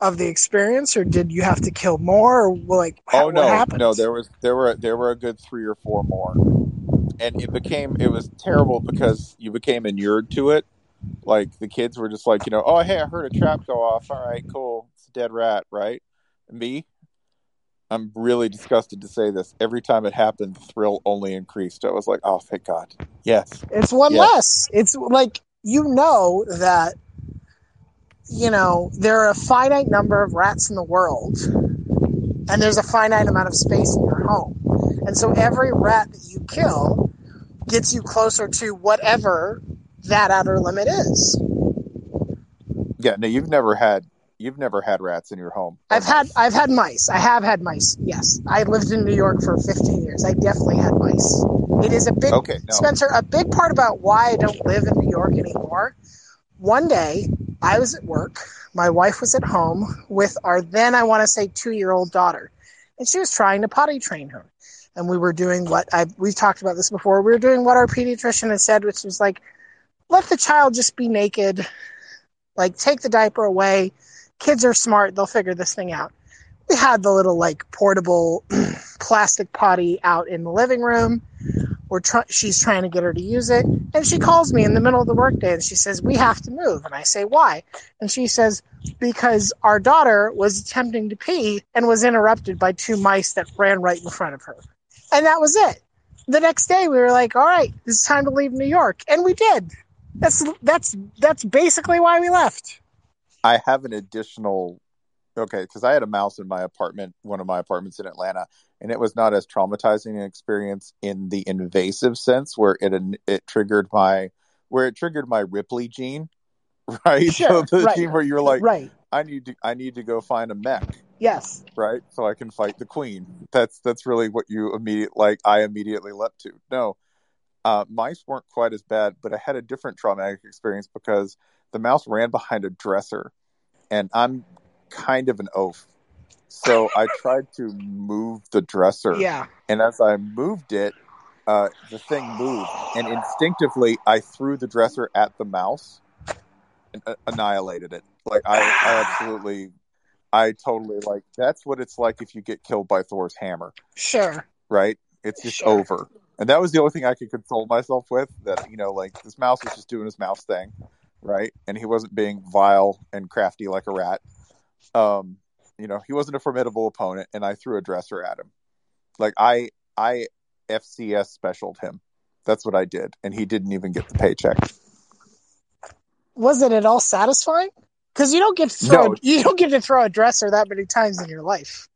of the experience, or did you have to kill more, or like Oh what no, no, there was there were there were a good three or four more. And it became it was terrible because you became inured to it. Like the kids were just like, you know, oh hey, I heard a trap go off. All right, cool. It's a dead rat, right? Me, I'm really disgusted to say this. Every time it happened, the thrill only increased. I was like, oh thank God. Yes. It's one Yes. less. It's like you know that you know there are a finite number of rats in the world, and there's a finite amount of space in your home, and so every rat that you kill gets you closer to whatever that outer limit is. Yeah, no, you've never had you've never had rats in your home. I've had. I've had mice. I have had mice. Yes, I lived in New York for 15 years. I definitely had mice. It is a big Okay, no. Spencer, a big part about why I don't live in New York anymore. One day, I was at work. My wife was at home with our then, I want to say, two year old daughter. And she was trying to potty train her. And we were doing what I, we've talked about this before. We were doing what our pediatrician had said, which was like, let the child just be naked. Like, take the diaper away. Kids are smart. They'll figure this thing out. We had the little, like, portable plastic potty out in the living room we're she's trying to get her to use it and she calls me in the middle of the workday and she says we have to move and i say why and she says because our daughter was attempting to pee and was interrupted by two mice that ran right in front of her and that was it. The next day we were like all right it's time to leave new york. And we did. That's that's that's basically why we left. I have an additional okay because I had a mouse in my apartment, one of my apartments in Atlanta, and it was not as traumatizing an experience in the invasive sense where it it triggered my where it triggered my Ripley gene, right? Sure, so the right. gene where you're like, right. I need to I need to go find a mech, yes right? So I can fight the queen. That's that's really what you immediate like I immediately leapt to. No. Uh, mice weren't quite as bad, but I had a different traumatic experience because the mouse ran behind a dresser, and I'm kind of an oaf. So I tried to move the dresser, yeah and as I moved it, uh, the thing moved, and instinctively I threw the dresser at the mouse and uh, annihilated it. Like I, I absolutely, I totally like. That's what it's like if you get killed by Thor's hammer, sure right? It's just Sure. over. And that was the only thing I could console myself with. That you know, like this mouse was just doing his mouse thing, right? And he wasn't being vile and crafty like a rat. Um, you know, he wasn't a formidable opponent, and I threw a dresser at him. Like I, I FCS specialed him. That's what I did, and he didn't even get the paycheck. was it at all satisfying because you don't get to throw No. you don't get to throw a dresser that many times in your life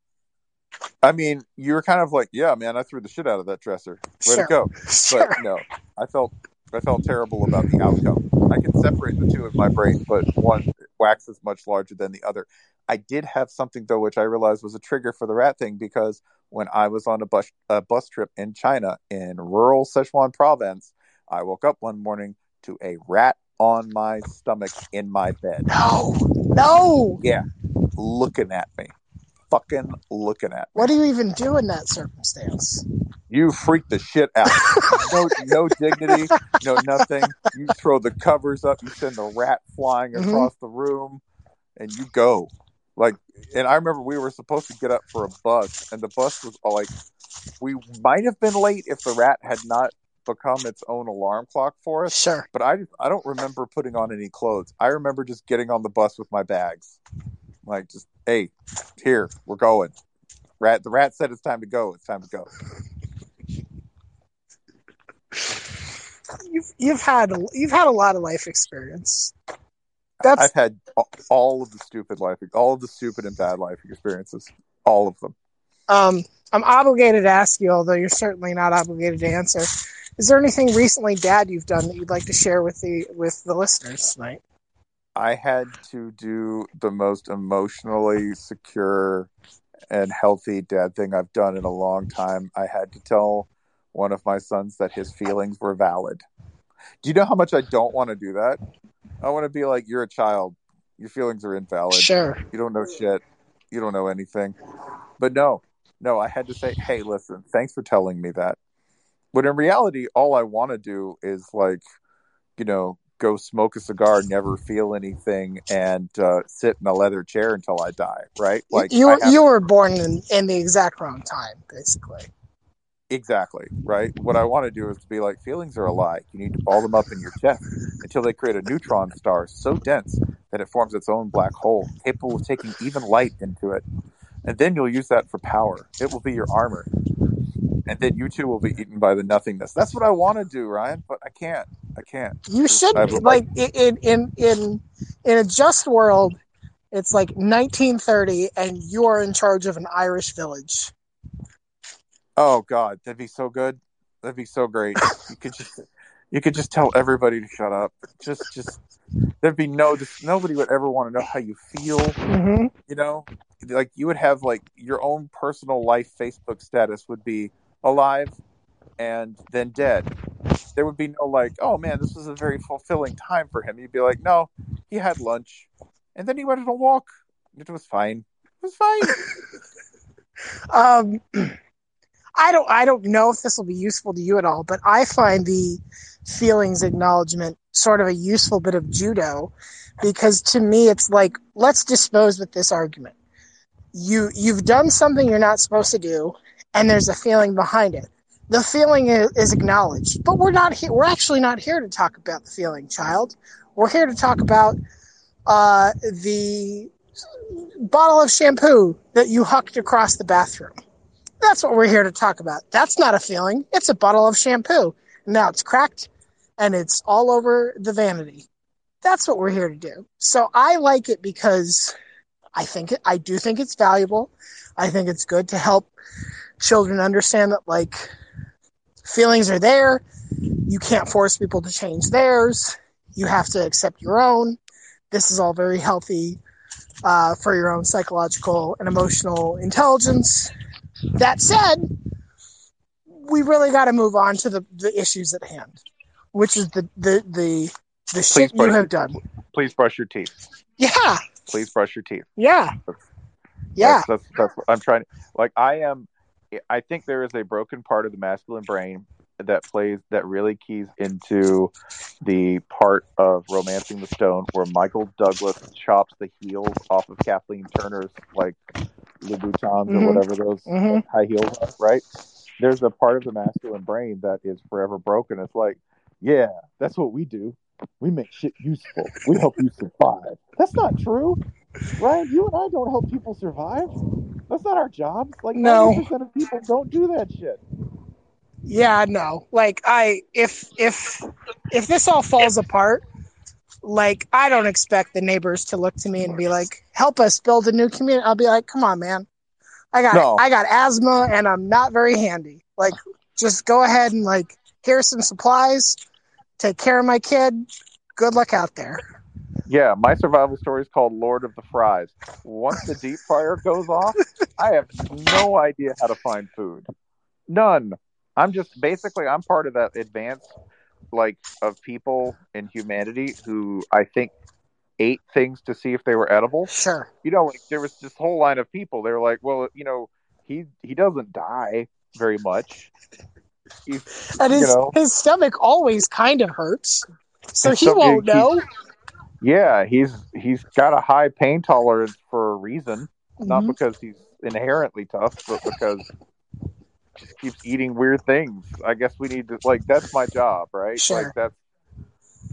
I mean, you were kind of like, yeah, man, I threw the shit out of that dresser. Way Sure. to go. sure But no, I felt I felt terrible about the outcome. I can separate the two in my brain, but one wax is much larger than the other. I did have something though, which I realized was a trigger for the rat thing because when I was on a bus a bus trip in China in rural Sichuan province, I woke up one morning to a rat on my stomach in my bed, no no Yeah, looking at me, fucking looking at me. what do you even do in that circumstance You freak the shit out. No, no dignity, no nothing. You throw the covers up. You send the rat flying Mhm. across the room, and you go. Like, and I remember we were supposed to get up for a bus, and the bus was like, we might have been late if the rat had not become its own alarm clock for us. sure But I, I don't remember putting on any clothes. I remember just getting on the bus with my bags, like just, hey, here we're going. Rat, the rat said it's time to go. It's time to go. you've you've had a, you've had a lot of life experience that's I've had all of the stupid life, all of the stupid and bad life experiences, all of them. um i'm obligated to ask you although you're certainly not obligated to answer is there anything recently dad you've done that you'd like to share with the with the listeners tonight I had to do the most emotionally secure and healthy dad thing I've done in a long time. I had to tell one of my sons that his feelings were valid. Do you know how much I don't want to do that? I want to be like, you're a child. Your feelings are invalid. sure You don't know shit. You don't know anything. But no, no, I had to say, hey, listen, thanks for telling me that. When in reality, all I want to do is like, you know, go smoke a cigar, never feel anything, and uh, sit in a leather chair until I die. Right? Like you, you were born in, in the exact wrong time, basically. Exactly, right? What I want to do is to be like, feelings are a lie. You need to ball them up in your chest until they create a neutron star so dense that it forms its own black hole, capable of taking even light into it. And then you'll use that for power. It will be your armor. And then you too will be eaten by the nothingness. That's what I want to do, Ryan, but I can't. I can't. You should be like in in in in a just world. It's like 1930, and you are in charge of an Irish village. Oh God, that'd be so good. That'd be so great. You could just, you could just tell everybody to shut up. Just, just there'd be no, nobody would ever want to know how you feel. Mm-hmm. You know, like you would have like your own personal life Facebook status would be alive and then dead. There would be no like, oh man, this was a very fulfilling time for him. You'd be like, no, he had lunch and then he went on a walk. It was fine. It was fine. Um, I don't I don't know if this will be useful to you at all, but I find the feelings acknowledgement sort of a useful bit of judo because to me it's like let's dispose with this argument. You you've done something you're not supposed to do, and there's a feeling behind it. The feeling is, acknowledged, but we're not here. We're actually not here to talk about the feeling, child. We're here to talk about uh, the bottle of shampoo that you hucked across the bathroom. That's what we're here to talk about. That's not a feeling. It's a bottle of shampoo. Now it's cracked and it's all over the vanity. That's what we're here to do. So I like it because I think I do think it's valuable. I think it's good to help children understand that like feelings are there. You can't force people to change theirs. You have to accept your own. This is all very healthy uh, for your own psychological and emotional intelligence. That said, we really got to move on to the, the issues at hand, which is the the the, the shit you have done. Please brush your teeth. Yeah, Please brush your teeth. yeah, yeah. That's, that's, that's what I'm trying. Like I am. I think there is a broken part of the masculine brain that plays that really keys into the part of romancing the stone where Michael Douglas chops the heels off of Kathleen Turner's like Louboutins Mhm. or whatever those Mhm. high heels are, right? There's a part of the masculine brain that is forever broken. It's like, yeah, that's what we do. We make shit useful. We help you survive. That's not true. Ryan, you and I don't help people survive. That's not our job. Like No. ninety percent of people don't do that shit. Yeah, no. Like I if if if this all falls apart, like I don't expect the neighbors to look to me and be like, "Help us build a new community." I'll be like, "Come on, man. I got No. I got asthma and I'm not very handy. Like just go ahead and like here's some supplies. Take care of my kid. Good luck out there." Yeah, my survival story is called Lord of the Fries. Once the deep fryer goes off, I have no idea how to find food. None. I'm just basically I'm part of that advance like of people in humanity who I think ate things to see if they were edible. Sure. You know, like there was this whole line of people. They were like, "Well, you know, he he doesn't die very much." He's, And his you know, his stomach always kind of hurts. So he stomach- won't he- know. yeah, he's he's got a high pain tolerance for a reason. not Mhm. because he's inherently tough, but because he just keeps eating weird things. I guess we need to like that's my job, right? Sure. Like that's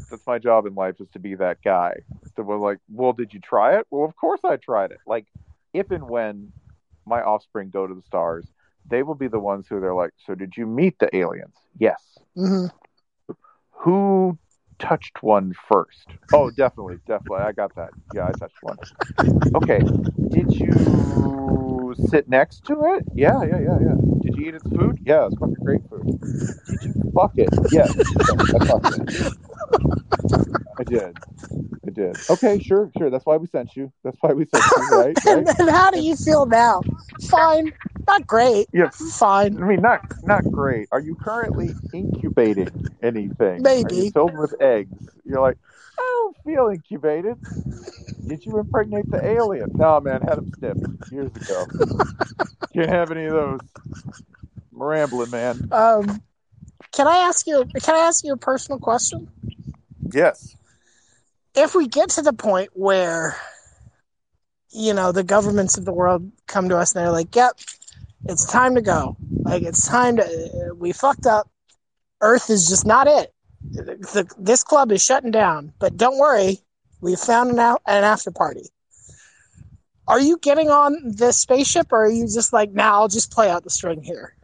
that's my job in life is to be that guy. So we're like, well, did you try it? Well, of course I tried it. Like if and when my offspring go to the stars, they will be the ones who they're like, so did you meet the aliens? Yes. Mhm. Who touched one first? Oh, definitely, definitely. I got that. Yeah, I touched one. Okay. Did you sit next to it? Yeah, yeah, yeah, yeah. Did you eat its food? Yeah, it's fucking great food. Did you fuck it? Yes. I fucked it. I did. I did. Okay, sure, sure. That's why we sent you. That's why we sent you, right? And right? then how do you feel now? Fine. Not great. Yeah. Fine. I mean, not not great. Are you currently incubating anything? Are Maybe. you filled with eggs? You're like, I don't feel incubated. Did you impregnate the alien? No, man, had him snipped years ago. Can't have any of those. I'm rambling, man. Um, can I ask you? Can I ask you a personal question? Yes. If we get to the point where, you know, the governments of the world come to us and they're like, "Yep, it's time to go. Like it's time to. We fucked up. Earth is just not it. The, this club is shutting down. But don't worry, we found an, out, an after party." Are you getting on the spaceship, or are you just like, "Now nah, I'll just play out the string here"?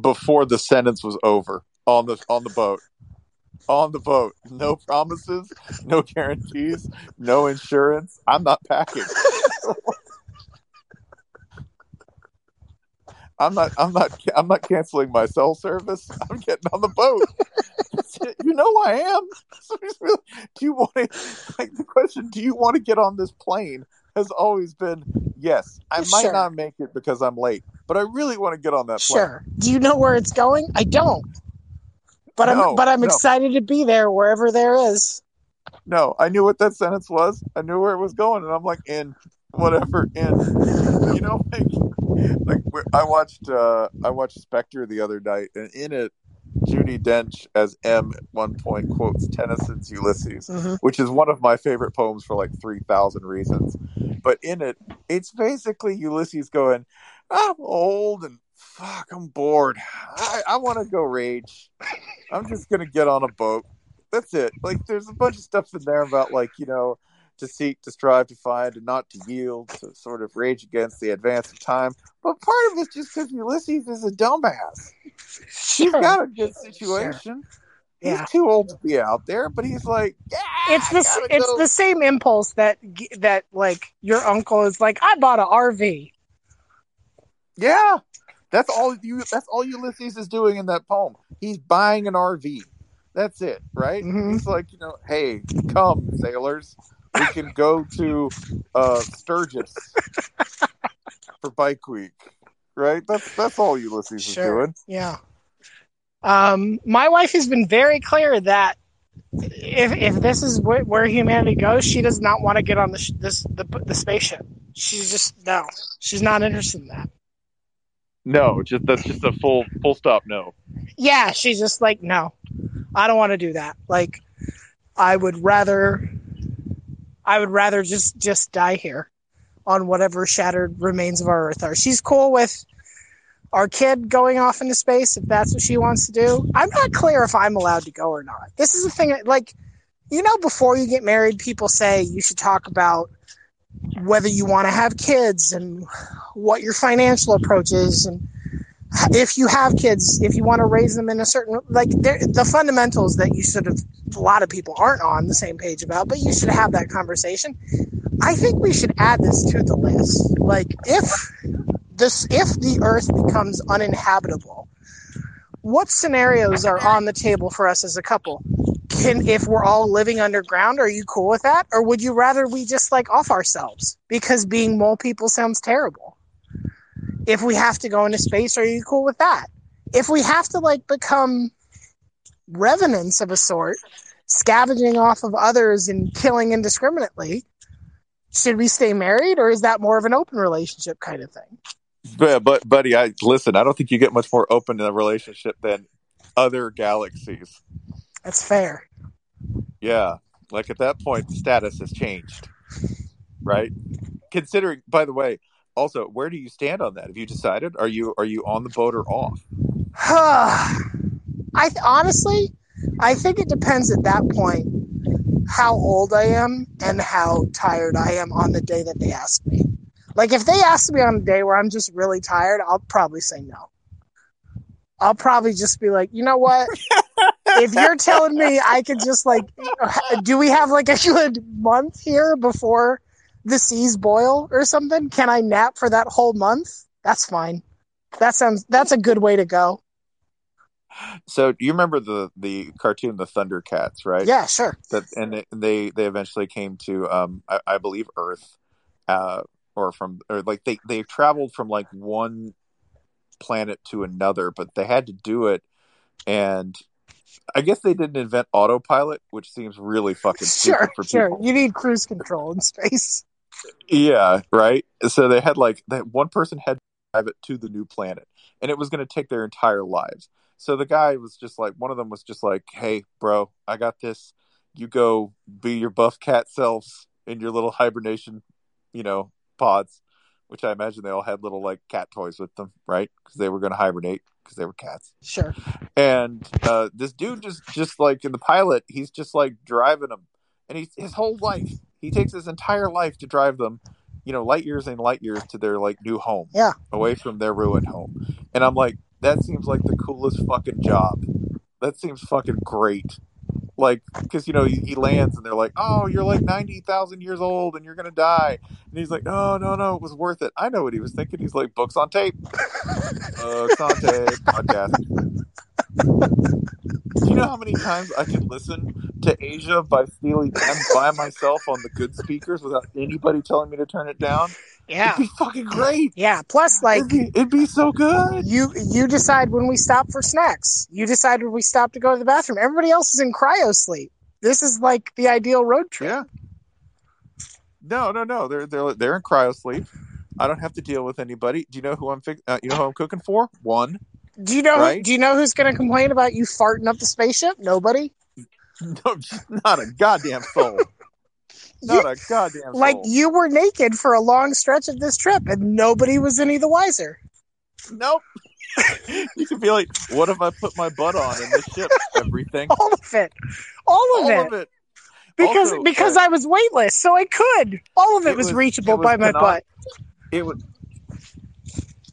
Before the sentence was over on the on the boat, on the boat, no promises, no guarantees, no insurance. I'm not packing. I'm not. I'm not. I'm not canceling my cell service. I'm getting on the boat. you know I am. do you want to? Like the question: Do you want to get on this plane? Has always been yes. I might Sure. not make it because I'm late, but I really want to get on that plane. Sure. Do you know where it's going? I don't. But No, I'm but I'm no. excited to be there wherever there is. No, I knew what that sentence was. I knew where it was going, and I'm like, in whatever, And You know, like, like I watched uh I watched Spectre the other night, and in it, Judi Dench as M at one point quotes Tennyson's Ulysses, hmm which is one of my favorite poems for like three thousand reasons. But in it, it's basically Ulysses going, "I'm old and fuck, I'm bored. I, I want to go rage. I'm just gonna get on a boat. That's it. Like, there's a bunch of stuff in there about like you know." To seek, to strive, to find, and not to yield, to sort of rage against the advance of time. But part of it's just because Ulysses is a dumbass. He's Sure. got a good situation. Yeah. He's too old to be out there, but he's like, yeah, It's the it's go." the same impulse that that like your uncle is like I bought an RV. yeah. That's all you. That's all Ulysses is doing in that poem. He's buying an RV. That's it, right? Mhm. He's like, you know, hey, come sailors, we can go to uh, Sturgis for Bike Week, right? That's that's all Ulysses is doing. Yeah. Um, my wife has been very clear that if if this is where, where humanity goes, she does not want to get on the sh- this the the spaceship. She's just no. She's not interested in that. No, just that's just a full full stop. No. yeah, she's just like, no, I don't want to do that. Like, I would rather, I would rather just just die here, on whatever shattered remains of our Earth are. She's cool with our kid going off into space if that's what she wants to do. I'm not clear if I'm allowed to go or not. This is the thing. Like, you know, before you get married, people say you should talk about whether you want to have kids and what your financial approach is and if you have kids, if you want to raise them in a certain like the fundamentals that you should have a lot of people aren't on the same page about, but you should have that conversation. I think we should add this to the list. Like if this if the earth becomes uninhabitable, what scenarios are on the table for us as a couple? Can if we're all living underground, are you cool with that? Or would you rather we just like off ourselves? Because being mole people sounds terrible if we have to go into space, are you cool with that? If we have to like become revenants of a sort, scavenging off of others and killing indiscriminately, should we stay married or is that more of an open relationship kind of thing? But, but buddy, I listen. I don't think you get much more open in a relationship than other galaxies. That's fair. Yeah, like at that point, the status has changed, right? Considering, by the way, also, where do you stand on that? Have you decided? Are you are you on the boat or off? I th- honestly, I think it depends at that point how old I am and how tired I am on the day that they ask me. Like if they ask me on a day where I'm just really tired, I'll probably say no. I'll probably just be like, you know what? if you're telling me I could just like, do we have like a good month here before the seas boil or something? Can I nap for that whole month? That's fine. That sounds. That's a good way to go. So, do you remember the the cartoon, the Thundercats, right? Yeah, sure. That and they they, eventually came to, um, I, I believe, Earth, uh, or from or like they they traveled from like one planet to another, but they had to do it, and I guess they didn't invent autopilot, which seems really fucking stupid Sure, for sure. You need cruise control in space. Yeah, right. So they had like that one person had to drive it to the new planet, and it was going to take their entire lives. So the guy was just like, one of them was just like, "Hey, bro, I got this. You go be your buff cat selves in your little hibernation, you know, pods." Which I imagine they all had little like cat toys with them, right? Because they were going to hibernate because they were cats Sure. and uh, this dude just just like in the pilot he's just like driving them and he's his whole life he takes his entire life to drive them you know light years and light years to their like new home. Yeah. away from their ruined home. And i'm like that seems like the coolest fucking job. That seems fucking great. Like because you know he, he lands and they're like oh you're like 90000 years old and you're gonna die. And he's like no no no it was worth it. I know what he was thinking. He's like books on tape. Books on tape podcast you know how many times I can listen to Aja by Steely Dan by myself on the good speakers without anybody telling me to turn it down? Yeah. It'd be fucking great. Yeah. Plus, like, it'd, be, it'd be so good. you you decide when we stop for snacks. You decide when we stop to go to the bathroom. Everybody else is in cryo sleep. This is like the ideal road trip. Yeah. No, no, no. They're they're they're in cryo sleep. I don't have to deal with anybody. Do you know who I'm fix- uh, you know who I'm cooking for? One. Do you know? Right. Do you know who's going to complain about you farting up the spaceship? Nobody. No, not a goddamn soul. Not a goddamn soul. Like you were naked for a long stretch of this trip, and nobody was any the wiser. Nope. you could be like, what if I put my butt on in the ship? Everything. All of it. All of All it. of it. Because Also, because uh, I was weightless, so I could. All of it, It was, was- reachable it was by my butt. it was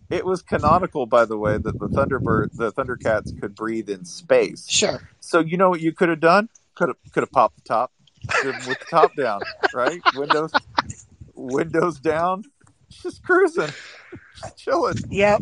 it was canonical by the way that the thunderbird the thundercats could breathe in space Sure. so you know what you could have done could have could have popped the top with the top down right windows windows down just cruising just chilling Yep.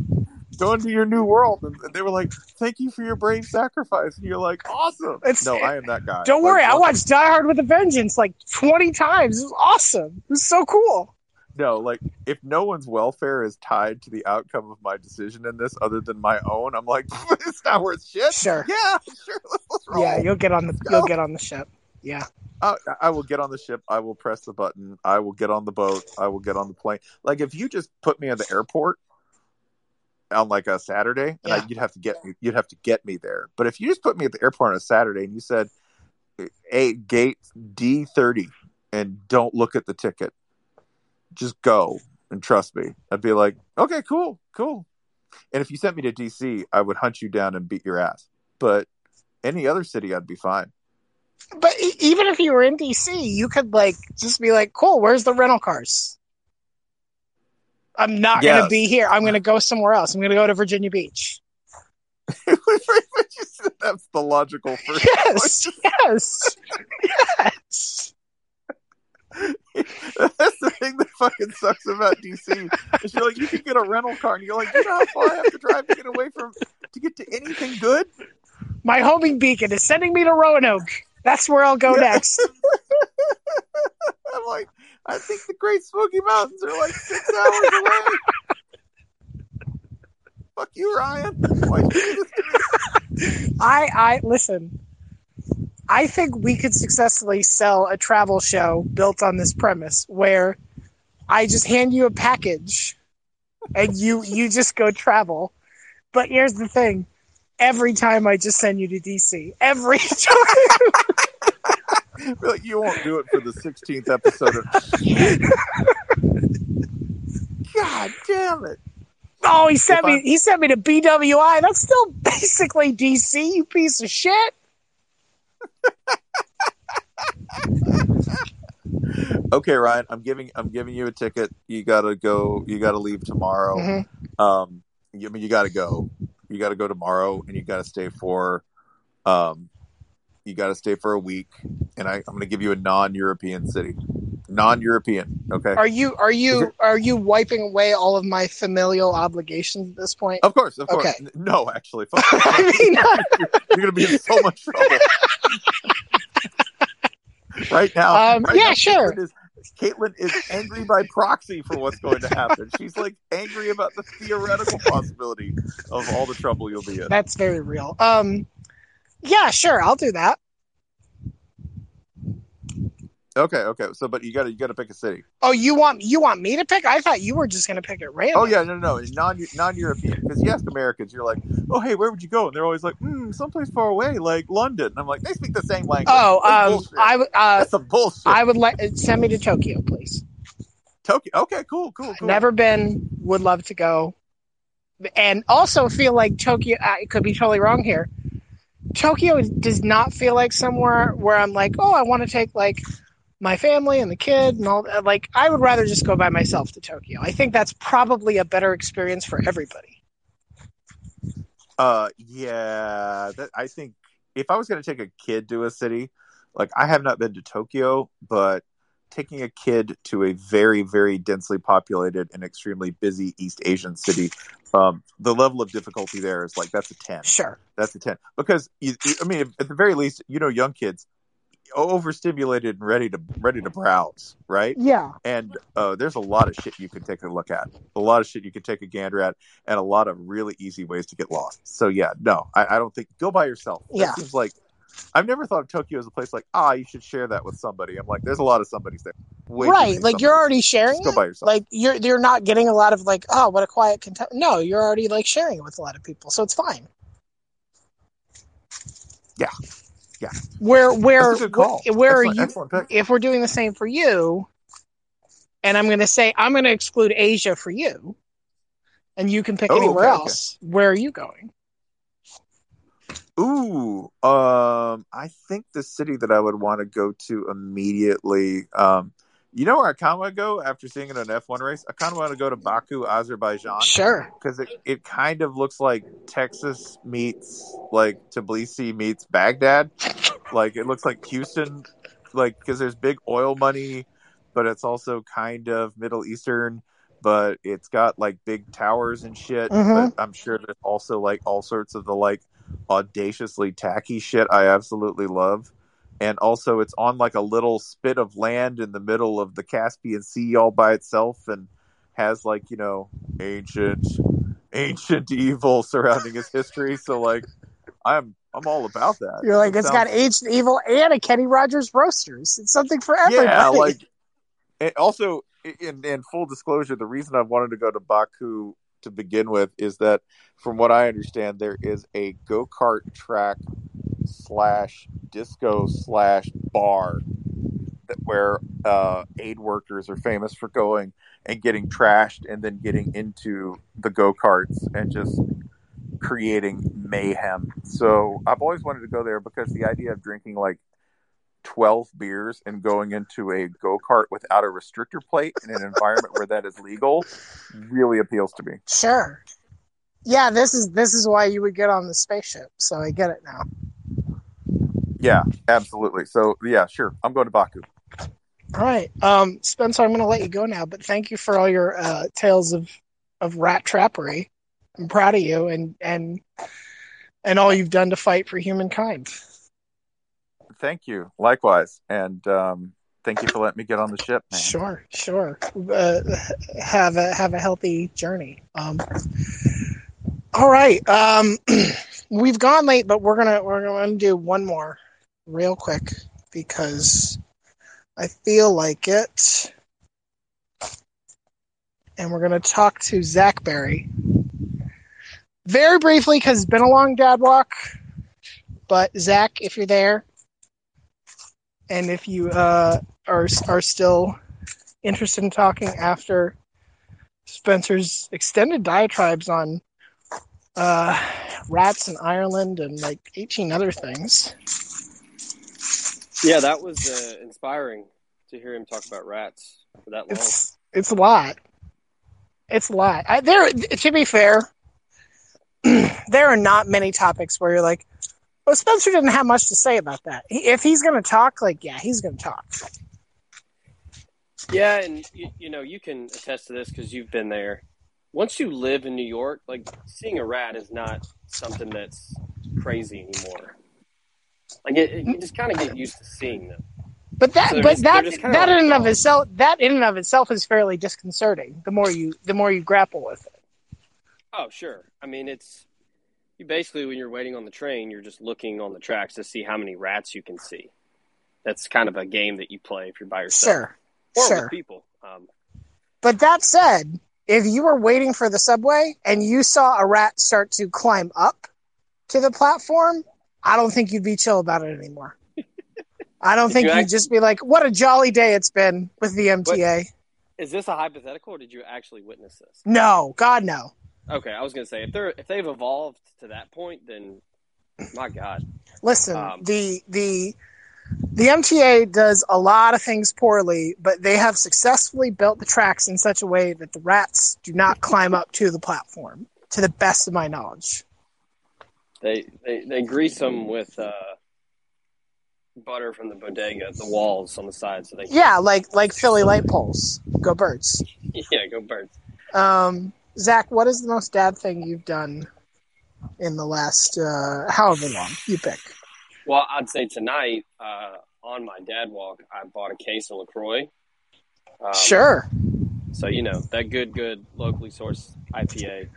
going to your new world and they were like thank you for your brave sacrifice and you're like awesome It's- no i am that guy Don't Like, worry, I watched Die Hard with a Vengeance like twenty times. It was awesome. It was so cool. No, like if no one's welfare is tied to the outcome of my decision in this, other than my own, I'm like, it's not worth shit. Sure. Yeah, sure. Let's, let's. Yeah, you'll get on the Let's you'll go. get on the ship. Yeah. I, I will get on the ship. I will press the button. I will get on the boat. I will get on the plane. Like if you just put me at the airport on like a Saturday, and I, you'd have to get me, you'd have to get me there. But if you just put me at the airport on a Saturday and you said, "A gate D thirty," and don't look at the ticket, just go and trust me, I'd be like, "Okay, cool, cool." And if you sent me to DC, I would hunt you down and beat your ass. But any other city, I'd be fine. But e- even if you were in DC, you could like just be like, "Cool, where's the rental cars?" I'm not going to be here. I'm going to go somewhere else. I'm going to go to Virginia Beach. That's the logical first Yes, yes, yes. That's the thing fucking sucks about DC. You're like, you can get a rental car, and you're like, you know how far I have to drive to get away from to get to anything good. My homing beacon is sending me to Roanoke. That's where I'll go Yeah. next. I'm like, I think the Great Smoky Mountains are like six hours away. Fuck you, Ryan. You do this to me? I, I listen. I think we could successfully sell a travel show built on this premise, where I just hand you a package, and you you just go travel. But here's the thing: every time I just send you to DC, every time. Like, you won't do it for the 16th episode of. God damn it! Oh, he sent If me. I'm- He sent me to BWI. That's still basically DC. You piece of shit. Okay, Ryan, I'm giving I'm giving you a ticket. You gotta go. You gotta leave tomorrow. Mhm. Um, you, I mean, you gotta go. You gotta go tomorrow, and you gotta stay for, um, you gotta stay for a week. And I, I'm gonna give you a non-European city, non-European. Okay. Are you are you are you wiping away all of my familial obligations at this point? Of course, of course. Okay. No, actually, fuck. I mean, you're gonna be in so much trouble. right now, Um, right yeah, now, sure. Is, Caitlin is angry by proxy for what's going to happen. She's like angry about the theoretical possibility of all the trouble you'll be in. that's very real. Um, yeah, sure, I'll do that. Okay, okay. So, but you got to you got to pick a city. Oh, you want you want me to pick? I thought you were just going to pick it random. Oh yeah, no, no, no. non non European. Because you ask Americans, you're like, oh hey, where would you go? And they're always like, hmm, someplace far away, like London. And I'm like, they speak the same language. Oh, That's um, bullshit. I w- uh, That's some bullshit. I would like send me to Tokyo, please. Tokyo. Okay, cool, cool, cool. Never been, would love to go, and also feel like Tokyo. I could be totally wrong here. Tokyo does not feel like somewhere where I'm like, oh, I want to take like my family and the kid and all that. Like, I would rather just go by myself to Tokyo. I think that's probably a better experience for everybody. Uh, yeah. That, I think if I was going to take a kid to a city, like I have not been to Tokyo, but taking a kid to a very, very densely populated and extremely busy East Asian city, um, the level of difficulty there is like that's a ten. Sure. That's a ten because you, you- I mean, at the very least, you know, young kids overstimulated and ready to ready to browse, right? Yeah. And uh, there's a lot of shit you can take a look at, a lot of shit you can take a gander at, and a lot of really easy ways to get lost. So yeah, no, I, I don't think go by yourself. That Yeah. seems like I've never thought of Tokyo as a place like ah, you should share that with somebody. I'm like, there's a lot of somebody's there. Way right. Like you're already sharing. Just go by yourself. Like you're you're not getting a lot of like, oh, what a quiet content. No, you're already like sharing it with a lot of people, so it's fine. Yeah. Yeah. Where where That's a good call. where are you? If we're doing the same for you, and I'm going to say I'm going to exclude Asia for you, and you can pick Oh, anywhere okay, okay. else. Where are you going? Ooh, um, I think the city that I would want to go to immediately. Um, you know where I kind of want to go after seeing it in an F1 race? I kind of want to go to Baku, Azerbaijan, Sure. because it, it kind of looks like Texas meets like Tbilisi meets Baghdad. like it looks like Houston, like because there's big oil money, but it's also kind of Middle Eastern. But it's got like big towers and shit. Mhm. But I'm sure there's also like all sorts of the like audaciously tacky shit I absolutely love. And also, it's on like a little spit of land in the middle of the Caspian Sea all by itself and has like, you know, ancient, ancient evil surrounding its history. So, like, I'm. I'm all about that. You're like It it's got ancient evil and a Kenny Rogers roasters. It's something for everybody. yeah, like and also in, in full disclosure, the reason I wanted to go to Baku to begin with is that, from what I understand, there is a go kart track slash disco slash bar that where uh, aid workers are famous for going and getting trashed and then getting into the go karts and just creating mayhem. So I've always wanted to go there because the idea of drinking like 12 beers and going into a go kart without a restrictor plate in an environment where that is legal really appeals to me. Sure. Yeah, this is this is why you would get on the spaceship. So I get it now. Yeah, absolutely. So yeah, sure. I'm going to Baku. All right, um, Spencer, I'm going to let you go now. But thank you for all your uh, tales of of rat trappery. I'm proud of you and and and all you've done to fight for humankind. Thank you. Likewise. And um, thank you for letting me get on the ship, man. Sure, sure. Uh, have a have a healthy journey. Um, all right. Um, we've gone late, but we're gonna we're gonna do one more real quick because I feel like it, and we're gonna talk to Zach Berry very briefly because it's been a long dad walk. But Zach, if you're there, and if you uh, are are still interested in talking after Spencer's extended diatribes on uh, rats in Ireland and like 18 other things. Yeah, that was uh, inspiring to hear him talk about rats for that long. It's it's a lot. It's a lot. I, there, to be fair, there are not many topics where you're like, well, Spencer didn't have much to say about that. He, if he's going to talk, like, yeah, he's going to talk. Yeah, and you, you know you can attest to this because you've been there. Once you live in New York, like seeing a rat is not something that's crazy anymore. Like it, you just kind of get used to seeing them. But that, So but just- that, that like in and of itself, that in and of itself is fairly disconcerting. The more you, the more you grapple with it. Oh, sure. I mean, it's you basically when you're waiting on the train, you're just looking on the tracks to see how many rats you can see. that's kind of a game that you play if you're by yourself Sure. or Sure. with people. Um, But that said, if you were waiting for the subway and you saw a rat start to climb up to the platform, I don't think you'd be chill about it anymore. I don't think you you'd act- just be like, what a jolly day it's been with the MTA. is this a hypothetical, or did you actually witness this? No, God, no. Okay, I was gonna say if they're if they've evolved to that point, then my God, Listen, Um, the the the MTA does a lot of things poorly, but they have successfully built the tracks in such a way that the rats do not climb up to the platform, to the best of my knowledge. They they, they grease them with uh, butter from the bodega, the walls on the side, so they Yeah, like like Philly light poles. Go birds. yeah go birds. Um, Zach, what is the most dad thing you've done in the last uh, however long you pick? Well, I'd say tonight uh, on my dad walk, I bought a case of Lacroix. Um, sure. So you know that good, good locally sourced IPA.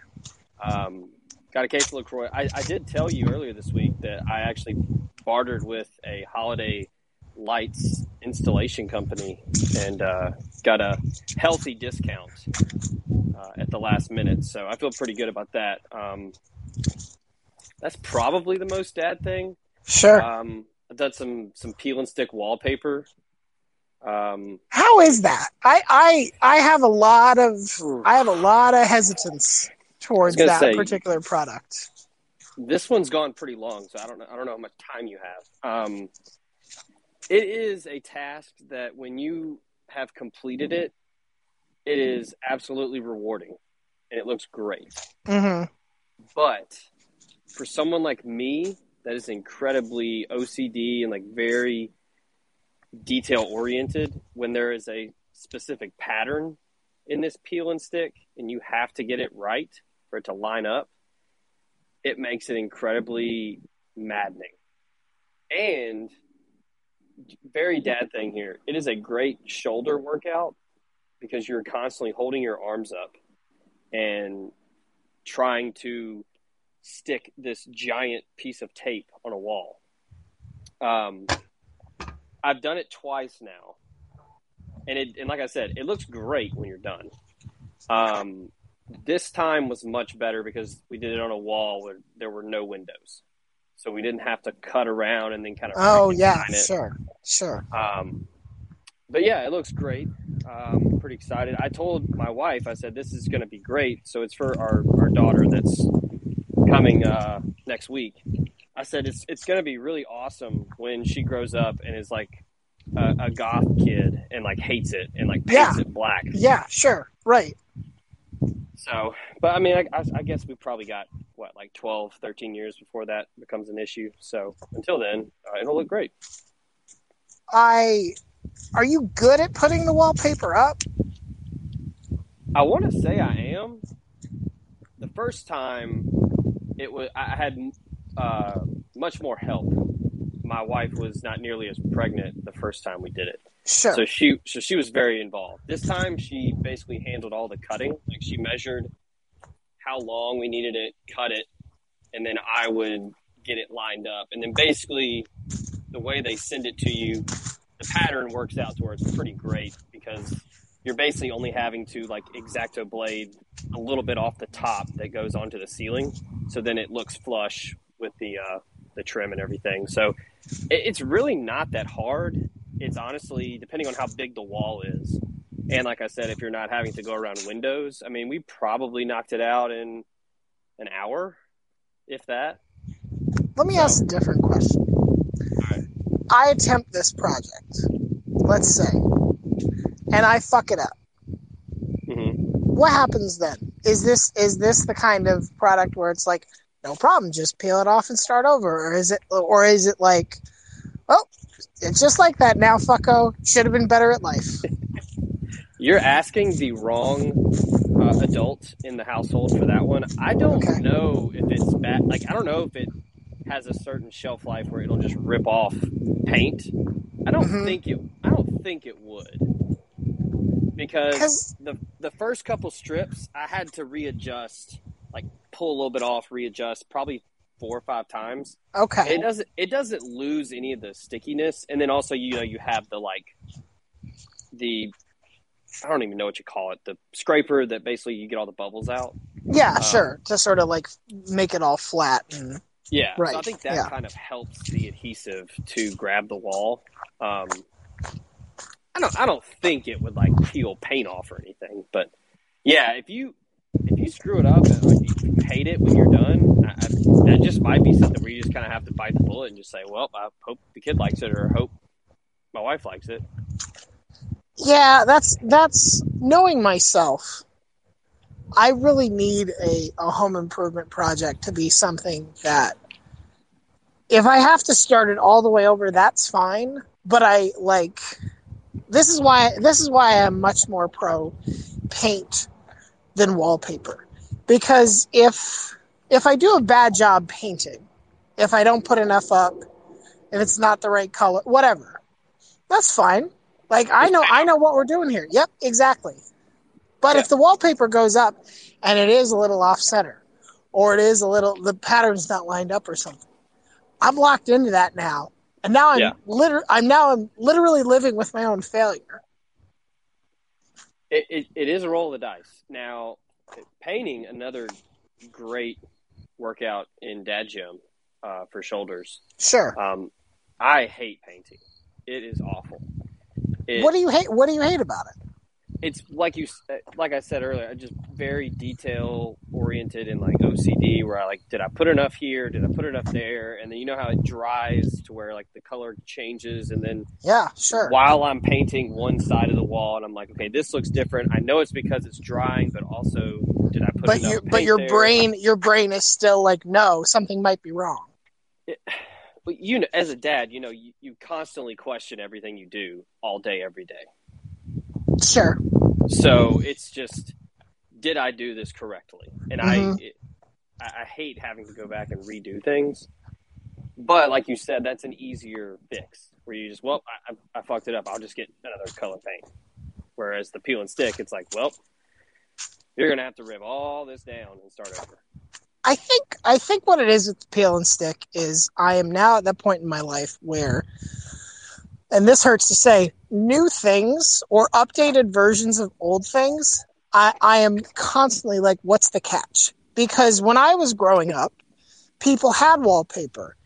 Um, got a case of Lacroix. I, I did tell you earlier this week that I actually bartered with a holiday lights installation company and uh, got a healthy discount uh, at the last minute. So I feel pretty good about that. Um, that's probably the most dad thing. Sure. Um, I've done some some peel and stick wallpaper. Um, How is that? I, I I have a lot of I have a lot of hesitance towards that say- particular product. this one's gone pretty long, so I don't know. I don't know how much time you have. Um, it is a task that when you have completed it, it is absolutely rewarding, and it looks great. hmm But for someone like me, that is incredibly OCD and like very detail oriented, when there is a specific pattern in this peel and stick, and you have to get it right for it to line up, it makes it incredibly maddening. And very dad thing here, it is a great shoulder workout because you're constantly holding your arms up and trying to stick this giant piece of tape on a wall. Um, I've done it twice now, and it and like I said, it looks great when you're done. Um, this time was much better because we did it on a wall where there were no windows, so we didn't have to cut around and then kind of Oh yeah, sure, sure. Um, but yeah, it looks great. Um, pretty excited. I told my wife, I said, this is going to be great. So it's for our, our daughter that's coming uh, next week. I said, it's, it's going to be really awesome when she grows up and is like a, a goth kid and like hates it and like paints Yeah. it black. Yeah, sure, right. So, but I mean, I, I, I guess we probably got what, like 12, 13 years before that becomes an issue. So until then, uh, it'll look great. I are you good at putting the wallpaper up? I want to say I am. The first time, it was I had uh, much more help. My wife was not nearly as pregnant the first time we did it, Sure. so she so she was very involved. This time, she basically handled all the cutting. Like she measured how long we needed it, cut it, and then I would get it lined up. And then basically, the way they send it to you, the pattern works out to where it's pretty great because you're basically only having to like X-Acto blade a little bit off the top that goes onto the ceiling, so then it looks flush with the uh, the trim and everything. So it, it's really not that hard. It's honestly depending on how big the wall is, and like I said, if you're not having to go around windows, I mean, we probably knocked it out in an hour, if that. Let me ask a different question. right. I attempt this project, let's say, and I fuck it up. hmm What happens then? Is this is this the kind of product where it's like, no problem, just peel it off and start over, or is it, or is it like, well, it's just like that now, fucko. Should have been better at life. You're asking the wrong uh, adult in the household for that one. I don't Okay. know if it's bad. Like, I don't know if it has a certain shelf life where it'll just rip off paint. I don't Mhm. think it. I don't think it would because Because the the first couple strips I had to readjust, like pull a little bit off, readjust, probably four or five times. Okay. It doesn't it doesn't lose any of the stickiness, and then also you know you have the like the I don't even know what you call it the scraper that basically you get all the bubbles out. yeah, um, sure. To sort of like make it all flat. And, Yeah, so I think that yeah. kind of helps the adhesive to grab the wall. Um, I don't I don't think it would like peel paint off or anything, but yeah, if you if you screw it up and like you hate it when you're done, I, I, that just might be something where you just kind of have to bite the bullet and just say, well, I hope the kid likes it or hope my wife likes it. yeah, that's that's knowing myself. I really need a, a home improvement project to be something that if I have to start it all the way over, that's fine. But I like this is why this is why I'm much more pro paint than wallpaper. Because if if I do a bad job painting, if I don't put enough up, if it's not the right color, whatever, that's fine. Like I know I know what we're doing here. Yep, exactly. But Yeah. if the wallpaper goes up and it is a little off center, or it is a little the pattern's not lined up or something, I'm locked into that now. And now I'm Yeah. liter- I'm now I'm literally living with my own failure. It, it, it is a roll of the dice. Now, painting another great workout in dad gym uh, for shoulders. Sure. Um, I hate painting. It is awful. It, what do you hate? What do you hate about it? It's like you uh, like I said earlier, I just very detail oriented and like OCD. Where I like, did I put enough here? Did I put enough there? And then you know how it dries to where like the color changes, and then Yeah, sure. while I'm painting one side of the wall, and I'm like, okay, this looks different. I know it's because it's drying, but also did I put But enough you but your there? brain your brain is still like no, something might be wrong. But you know, as a dad, you know, you, you constantly question everything you do all day, every day. Sure. So it's just, did I do this correctly? And Mhm. I, it, I, I hate having to go back and redo things. But like you said, that's an easier fix where you just, well, I, I, I fucked it up. I'll just get another color paint. Whereas the peel and stick, it's like, well, you're gonna have to rip all this down and start over. I think I think what it is with peel and stick is I am now at that point in my life where and this hurts to say, new things or updated versions of old things, I, I am constantly like, what's the catch? Because when I was growing up, people had wallpaper.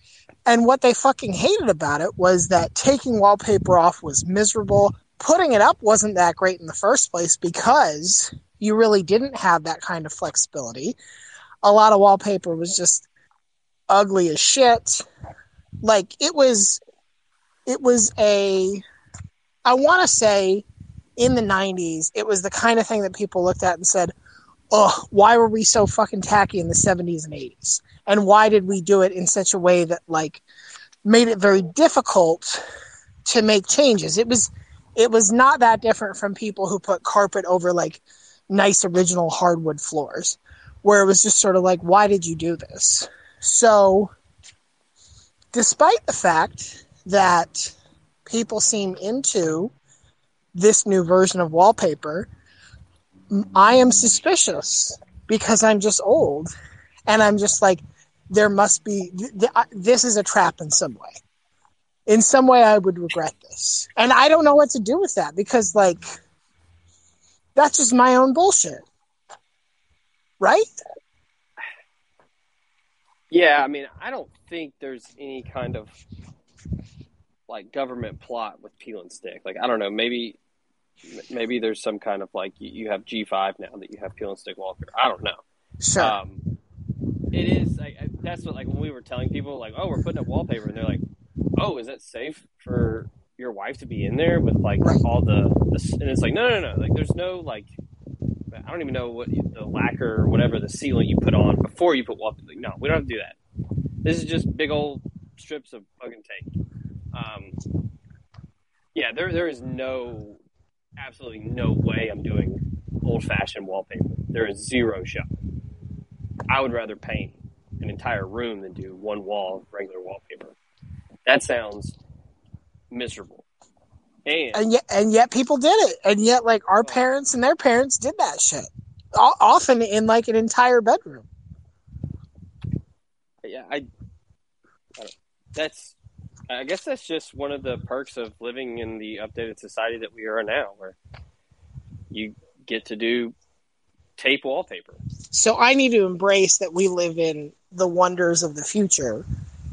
And what they fucking hated about it was that taking wallpaper off was miserable. Putting it up wasn't that great in the first place because you really didn't have that kind of flexibility. A lot of wallpaper was just ugly as shit. Like it was it was a I want to say in the 90s it was the kind of thing that people looked at and said, "Oh, why were we so fucking tacky in the 70s and 80s? And why did we do it in such a way that like made it very difficult to make changes?" It was it was not that different from people who put carpet over like nice original hardwood floors where it was just sort of like why did you do this? So despite the fact that people seem into this new version of wallpaper, I am suspicious because I'm just old and I'm just like, there must be, th- th- this is a trap in some way. In some way, I would regret this. And I don't know what to do with that because, like, that's just my own bullshit. Right? Yeah, I mean, I don't think there's any kind of like government plot with peel and stick. Like, I don't know, maybe maybe there's some kind of like you, you have G5 now that you have peel and stick wallpaper. I don't know. Sure. Um, it is. I, I, that's what like when we were telling people like, oh, we're putting up wallpaper, and they're like, oh, is that safe for your wife to be in there with like Right. all the, the and it's like no no no like there's no like I don't even know what the lacquer or whatever the sealant you put on before you put wallpaper. Like, no, we don't have to do that. This is just big old strips of fucking tape. Um, yeah, there there is no absolutely no way I'm doing old fashioned wallpaper. There is zero shot. I would rather paint an entire room than do one wall of regular wallpaper. That sounds miserable. And and yet and yet people did it and yet like our parents and their parents did that shit O- often in like an entire bedroom yeah, I, I that's, I guess that's just one of the perks of living in the updated society that we are now, where you get to do tape wallpaper. So I need to embrace that we live in the wonders of the future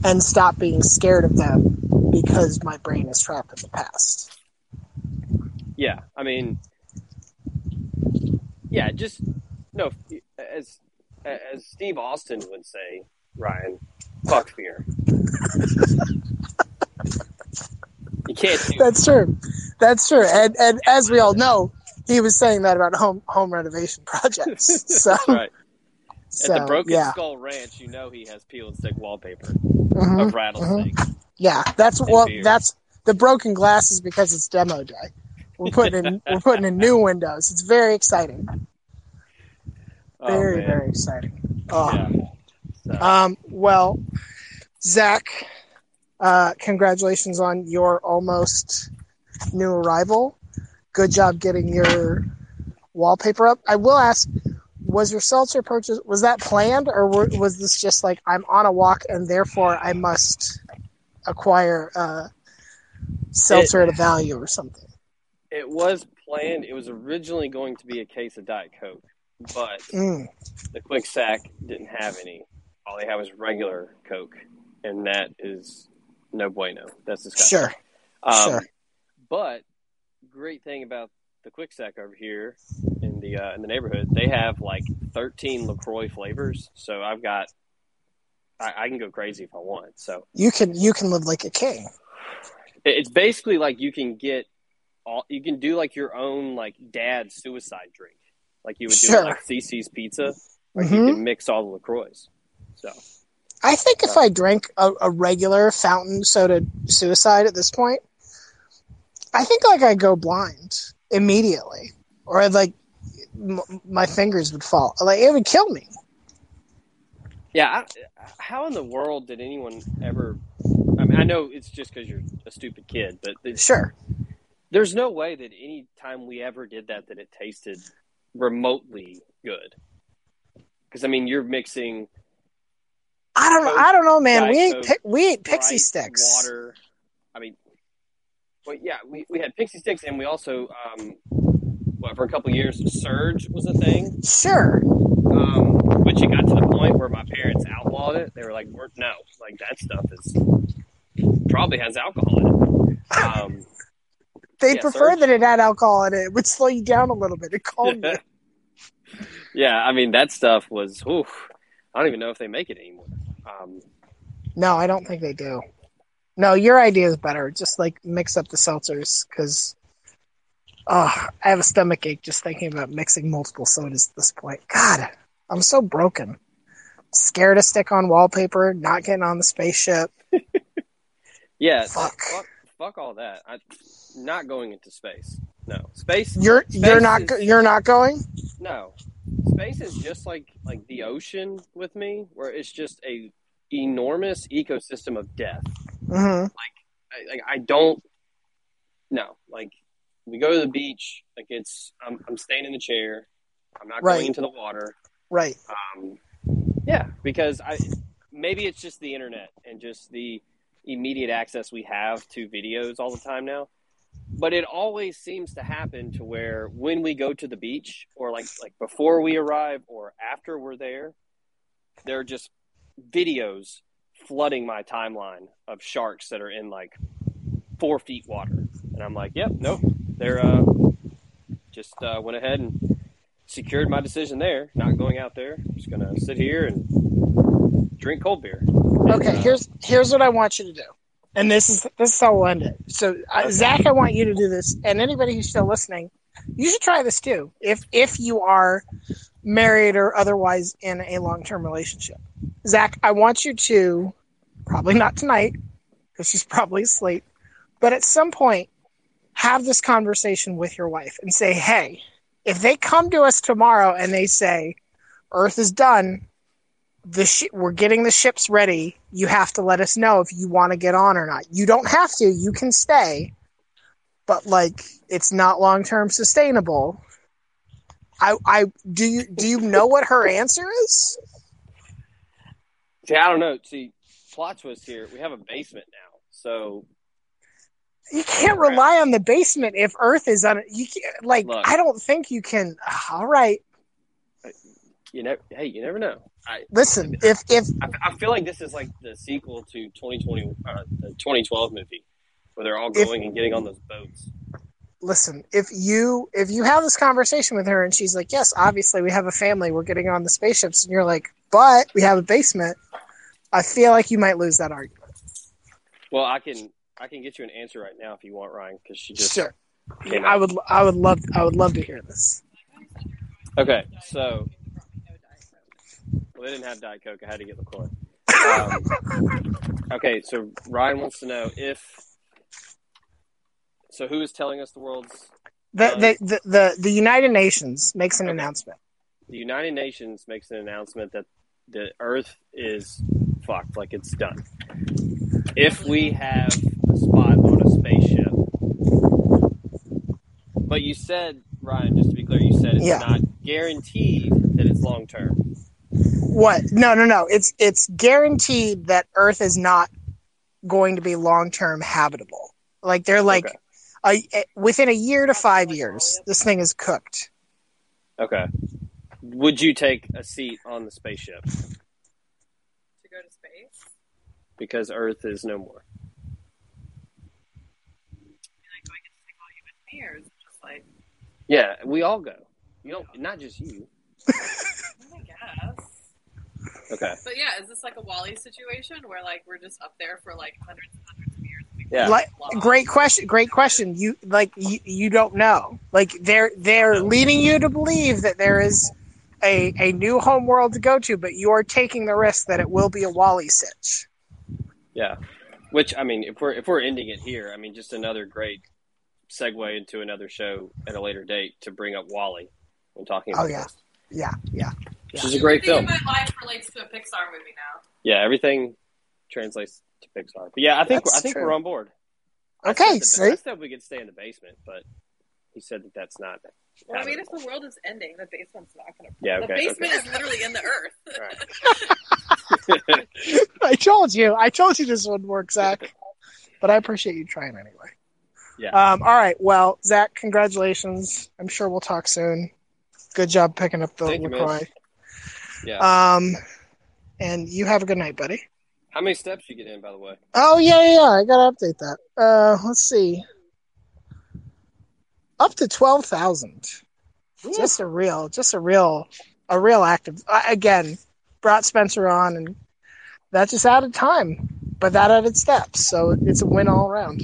and stop being scared of them because my brain is trapped in the past. Yeah, I mean, yeah, just no. As as Steve Austin would say, Ryan, fuck fear. you can't. That's true. That's true. And and as we all know, he was saying that about home home renovation projects. So, right. so At the Broken yeah, Skull Ranch, you know he has peel and stick wallpaper Mhm, of rattlesnakes. yeah. That's well. beer. That's the broken glass is because it's demo day. We're putting in we're putting in new windows. It's very exciting. Oh, Very man. very exciting. Oh. Yeah. Um, well, Zach, uh, congratulations on your almost new arrival. Good job getting your wallpaper up. I will ask, was your seltzer purchase was that planned, or were, was this just like I'm on a walk and therefore I must acquire uh, seltzer at a value or something? it was planned. It was originally going to be a case of Diet Coke, but Mm, the Kwik Sak didn't have any. All they have is regular Coke, and that is no bueno. That's disgusting. sure. Um, Sure. But great thing about the Kwik Sak over here in the uh, in the neighborhood, they have like 13 Lacroix flavors. So I've got, I, I can go crazy if I want. So You can you can live like a king. it's basically like you can get all, you can do like your own like dad suicide drink, like you would do Sure. like Cici's Pizza. Like Mhm. you can mix all the Lacroix. So I think if uh, I drank a, a regular fountain soda suicide at this point, I think like I'd go blind immediately, or I'd like m- my fingers would fall. Like it would kill me. Yeah, I, how in the world did anyone ever? I mean, I know it's just because you're a stupid kid, but Sure. there's no way that any time we ever did that that it tasted remotely good. Because I mean, you're mixing I don't know. Coke, I don't know, man. We ate Coke, pi- we ate pixie Sprite, sticks. water. I mean, well, yeah, we, we had pixie sticks, and we also, um, what for a couple years, Surge was a thing. Sure. Um, but it got to the point where my parents outlawed it. They were like, We're, "No, like that stuff is probably has alcohol in it." Um, They Yeah, prefer Surge. that it had alcohol in it. It would slow you down a little bit. It calmed you. yeah, I mean that stuff was. Oof, I don't even know if they make it anymore. Um, No, I don't think they do. No, your idea is better. Just like mix up the seltzers because oh, I have a stomach ache just thinking about mixing multiple sodas at this point. God, I'm so broken. Scared to stick on wallpaper, not getting on the spaceship. yeah, Fuck. fuck, fuck all that. I not going into space. No, space. You're you're not is- you're not going. No, space is just like like the ocean with me, where it's just a enormous ecosystem of death. hmm I, like I don't. No, like we go to the beach, like it's I'm I'm staying in the chair. I'm not Right. going into the water. Right. Um, yeah, because I maybe it's just the internet and just the immediate access we have to videos all the time now. But it always seems to happen to where when we go to the beach or like like before we arrive or after we're there, there are just videos flooding my timeline of sharks that are in like four feet water. And I'm like, yep, nope. They're uh just uh, went ahead and secured my decision there, not going out there. just gonna sit here and drink cold beer. And, Okay. uh, Here's here's what I want you to do, and this is this is how we'll end it. So uh, Zach, I want you to do this, and anybody who's still listening, you should try this too. If if you are married or otherwise in a long term relationship, Zach, I want you to probably not tonight because she's probably asleep, but at some point have this conversation with your wife and say, hey, if they come to us tomorrow and they say Earth is done, the shi we're getting the ships ready. You have to let us know if you want to get on or not. You don't have to. You can stay, but like it's not long term sustainable. I, I do you do you know what her answer is? See, I don't know. See, plot twist here. We have a basement now, so You can't rely on the basement if Earth is on. You can't, like. Look. I don't think you can. All right, you know, Hey, you never know. I, listen. If if I, I feel like this is like the sequel to 2020, uh, the 2012 movie, where they're all If- going and getting on those boats. listen, if you if you have this conversation with her and she's like, "Yes, obviously we have a family. We're getting on the spaceships," and you're like, "But we have a basement," I feel like you might lose that argument. Well, I can I can get you an answer right now if you want, Ryan, because she just Sure. I would I would love I would love to hear this. Okay, so well, they didn't have Diet Coke. I had to get LaCroix. Um, okay, so Ryan wants to know if. So who is telling us the world's The the, the, the, the United Nations makes an Okay. announcement. the United Nations makes an announcement that the Earth is fucked, like it's done. If we have a spot on a spaceship, but you said, Ryan, just to be clear, you said it's Yeah. not guaranteed that it's long term. What? No, no, no. It's it's guaranteed that Earth is not going to be long term habitable. Like they're like Okay. a, within a year to five years, this thing is cooked. Okay. Would you take a seat on the spaceship to go to space. because Earth is no more? And like, do I get to take all you with me, or is it just like, Yeah, we all go. You don't, not just you. I guess. Okay. But yeah, is this like a WALL-E situation where like we're just up there for like hundreds and hundreds of years? and Yeah. Like great question. Great question. You like you, you don't know. Like they're they're leading you to believe that there is a a new home world to go to, but you're taking the risk that it will be a WALL-E sitch. Yeah. Which I mean, if we're if we're ending it here, I mean, just another great segue into another show at a later date to bring up WALL-E when talking oh, about Oh, yeah. this. Yeah, yeah. Which is a great Everything film. my life relates to a Pixar movie now. Yeah, everything translates to Pixar. But yeah, I think That's I think true. we're on board. I Okay, said that- I said we could stay in the basement, but he said that that's not. Well, I mean, if the world is ending, the basement's not going to. Yeah, the basement okay. is literally in the earth. I told you. I told you this wouldn't work, Zach. But I appreciate you trying anyway. Yeah. Um, all right. Well, Zach, congratulations. I'm sure we'll talk soon. Good job picking up the Thank you, man. LaCroix. Yeah. Um, and you have a good night, buddy. How many steps you get in, by the way? Oh yeah, yeah, yeah. I gotta update that. Uh, let's see. Up to twelve thousand. Just a real, just a real, a real active. Uh, again, brought Spencer on, and that just added time, but that added steps. So it's a win all around,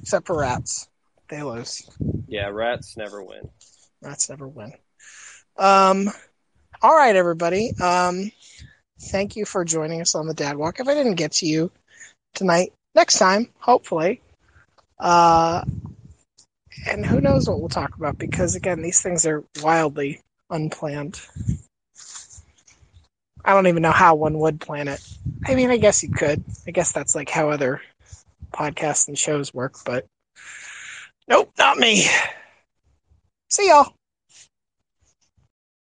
except for rats. They lose. Yeah, rats never win. Rats never win. Um, all right, everybody. Um, thank you for joining us on the Dad Walk. If I didn't get to you tonight, next time, hopefully. Uh, and who knows what we'll talk about because again, these things are wildly unplanned. I don't even know how one would plan it. I mean, I guess you could. I guess that's like how other podcasts and shows work, but nope, not me. See y'all.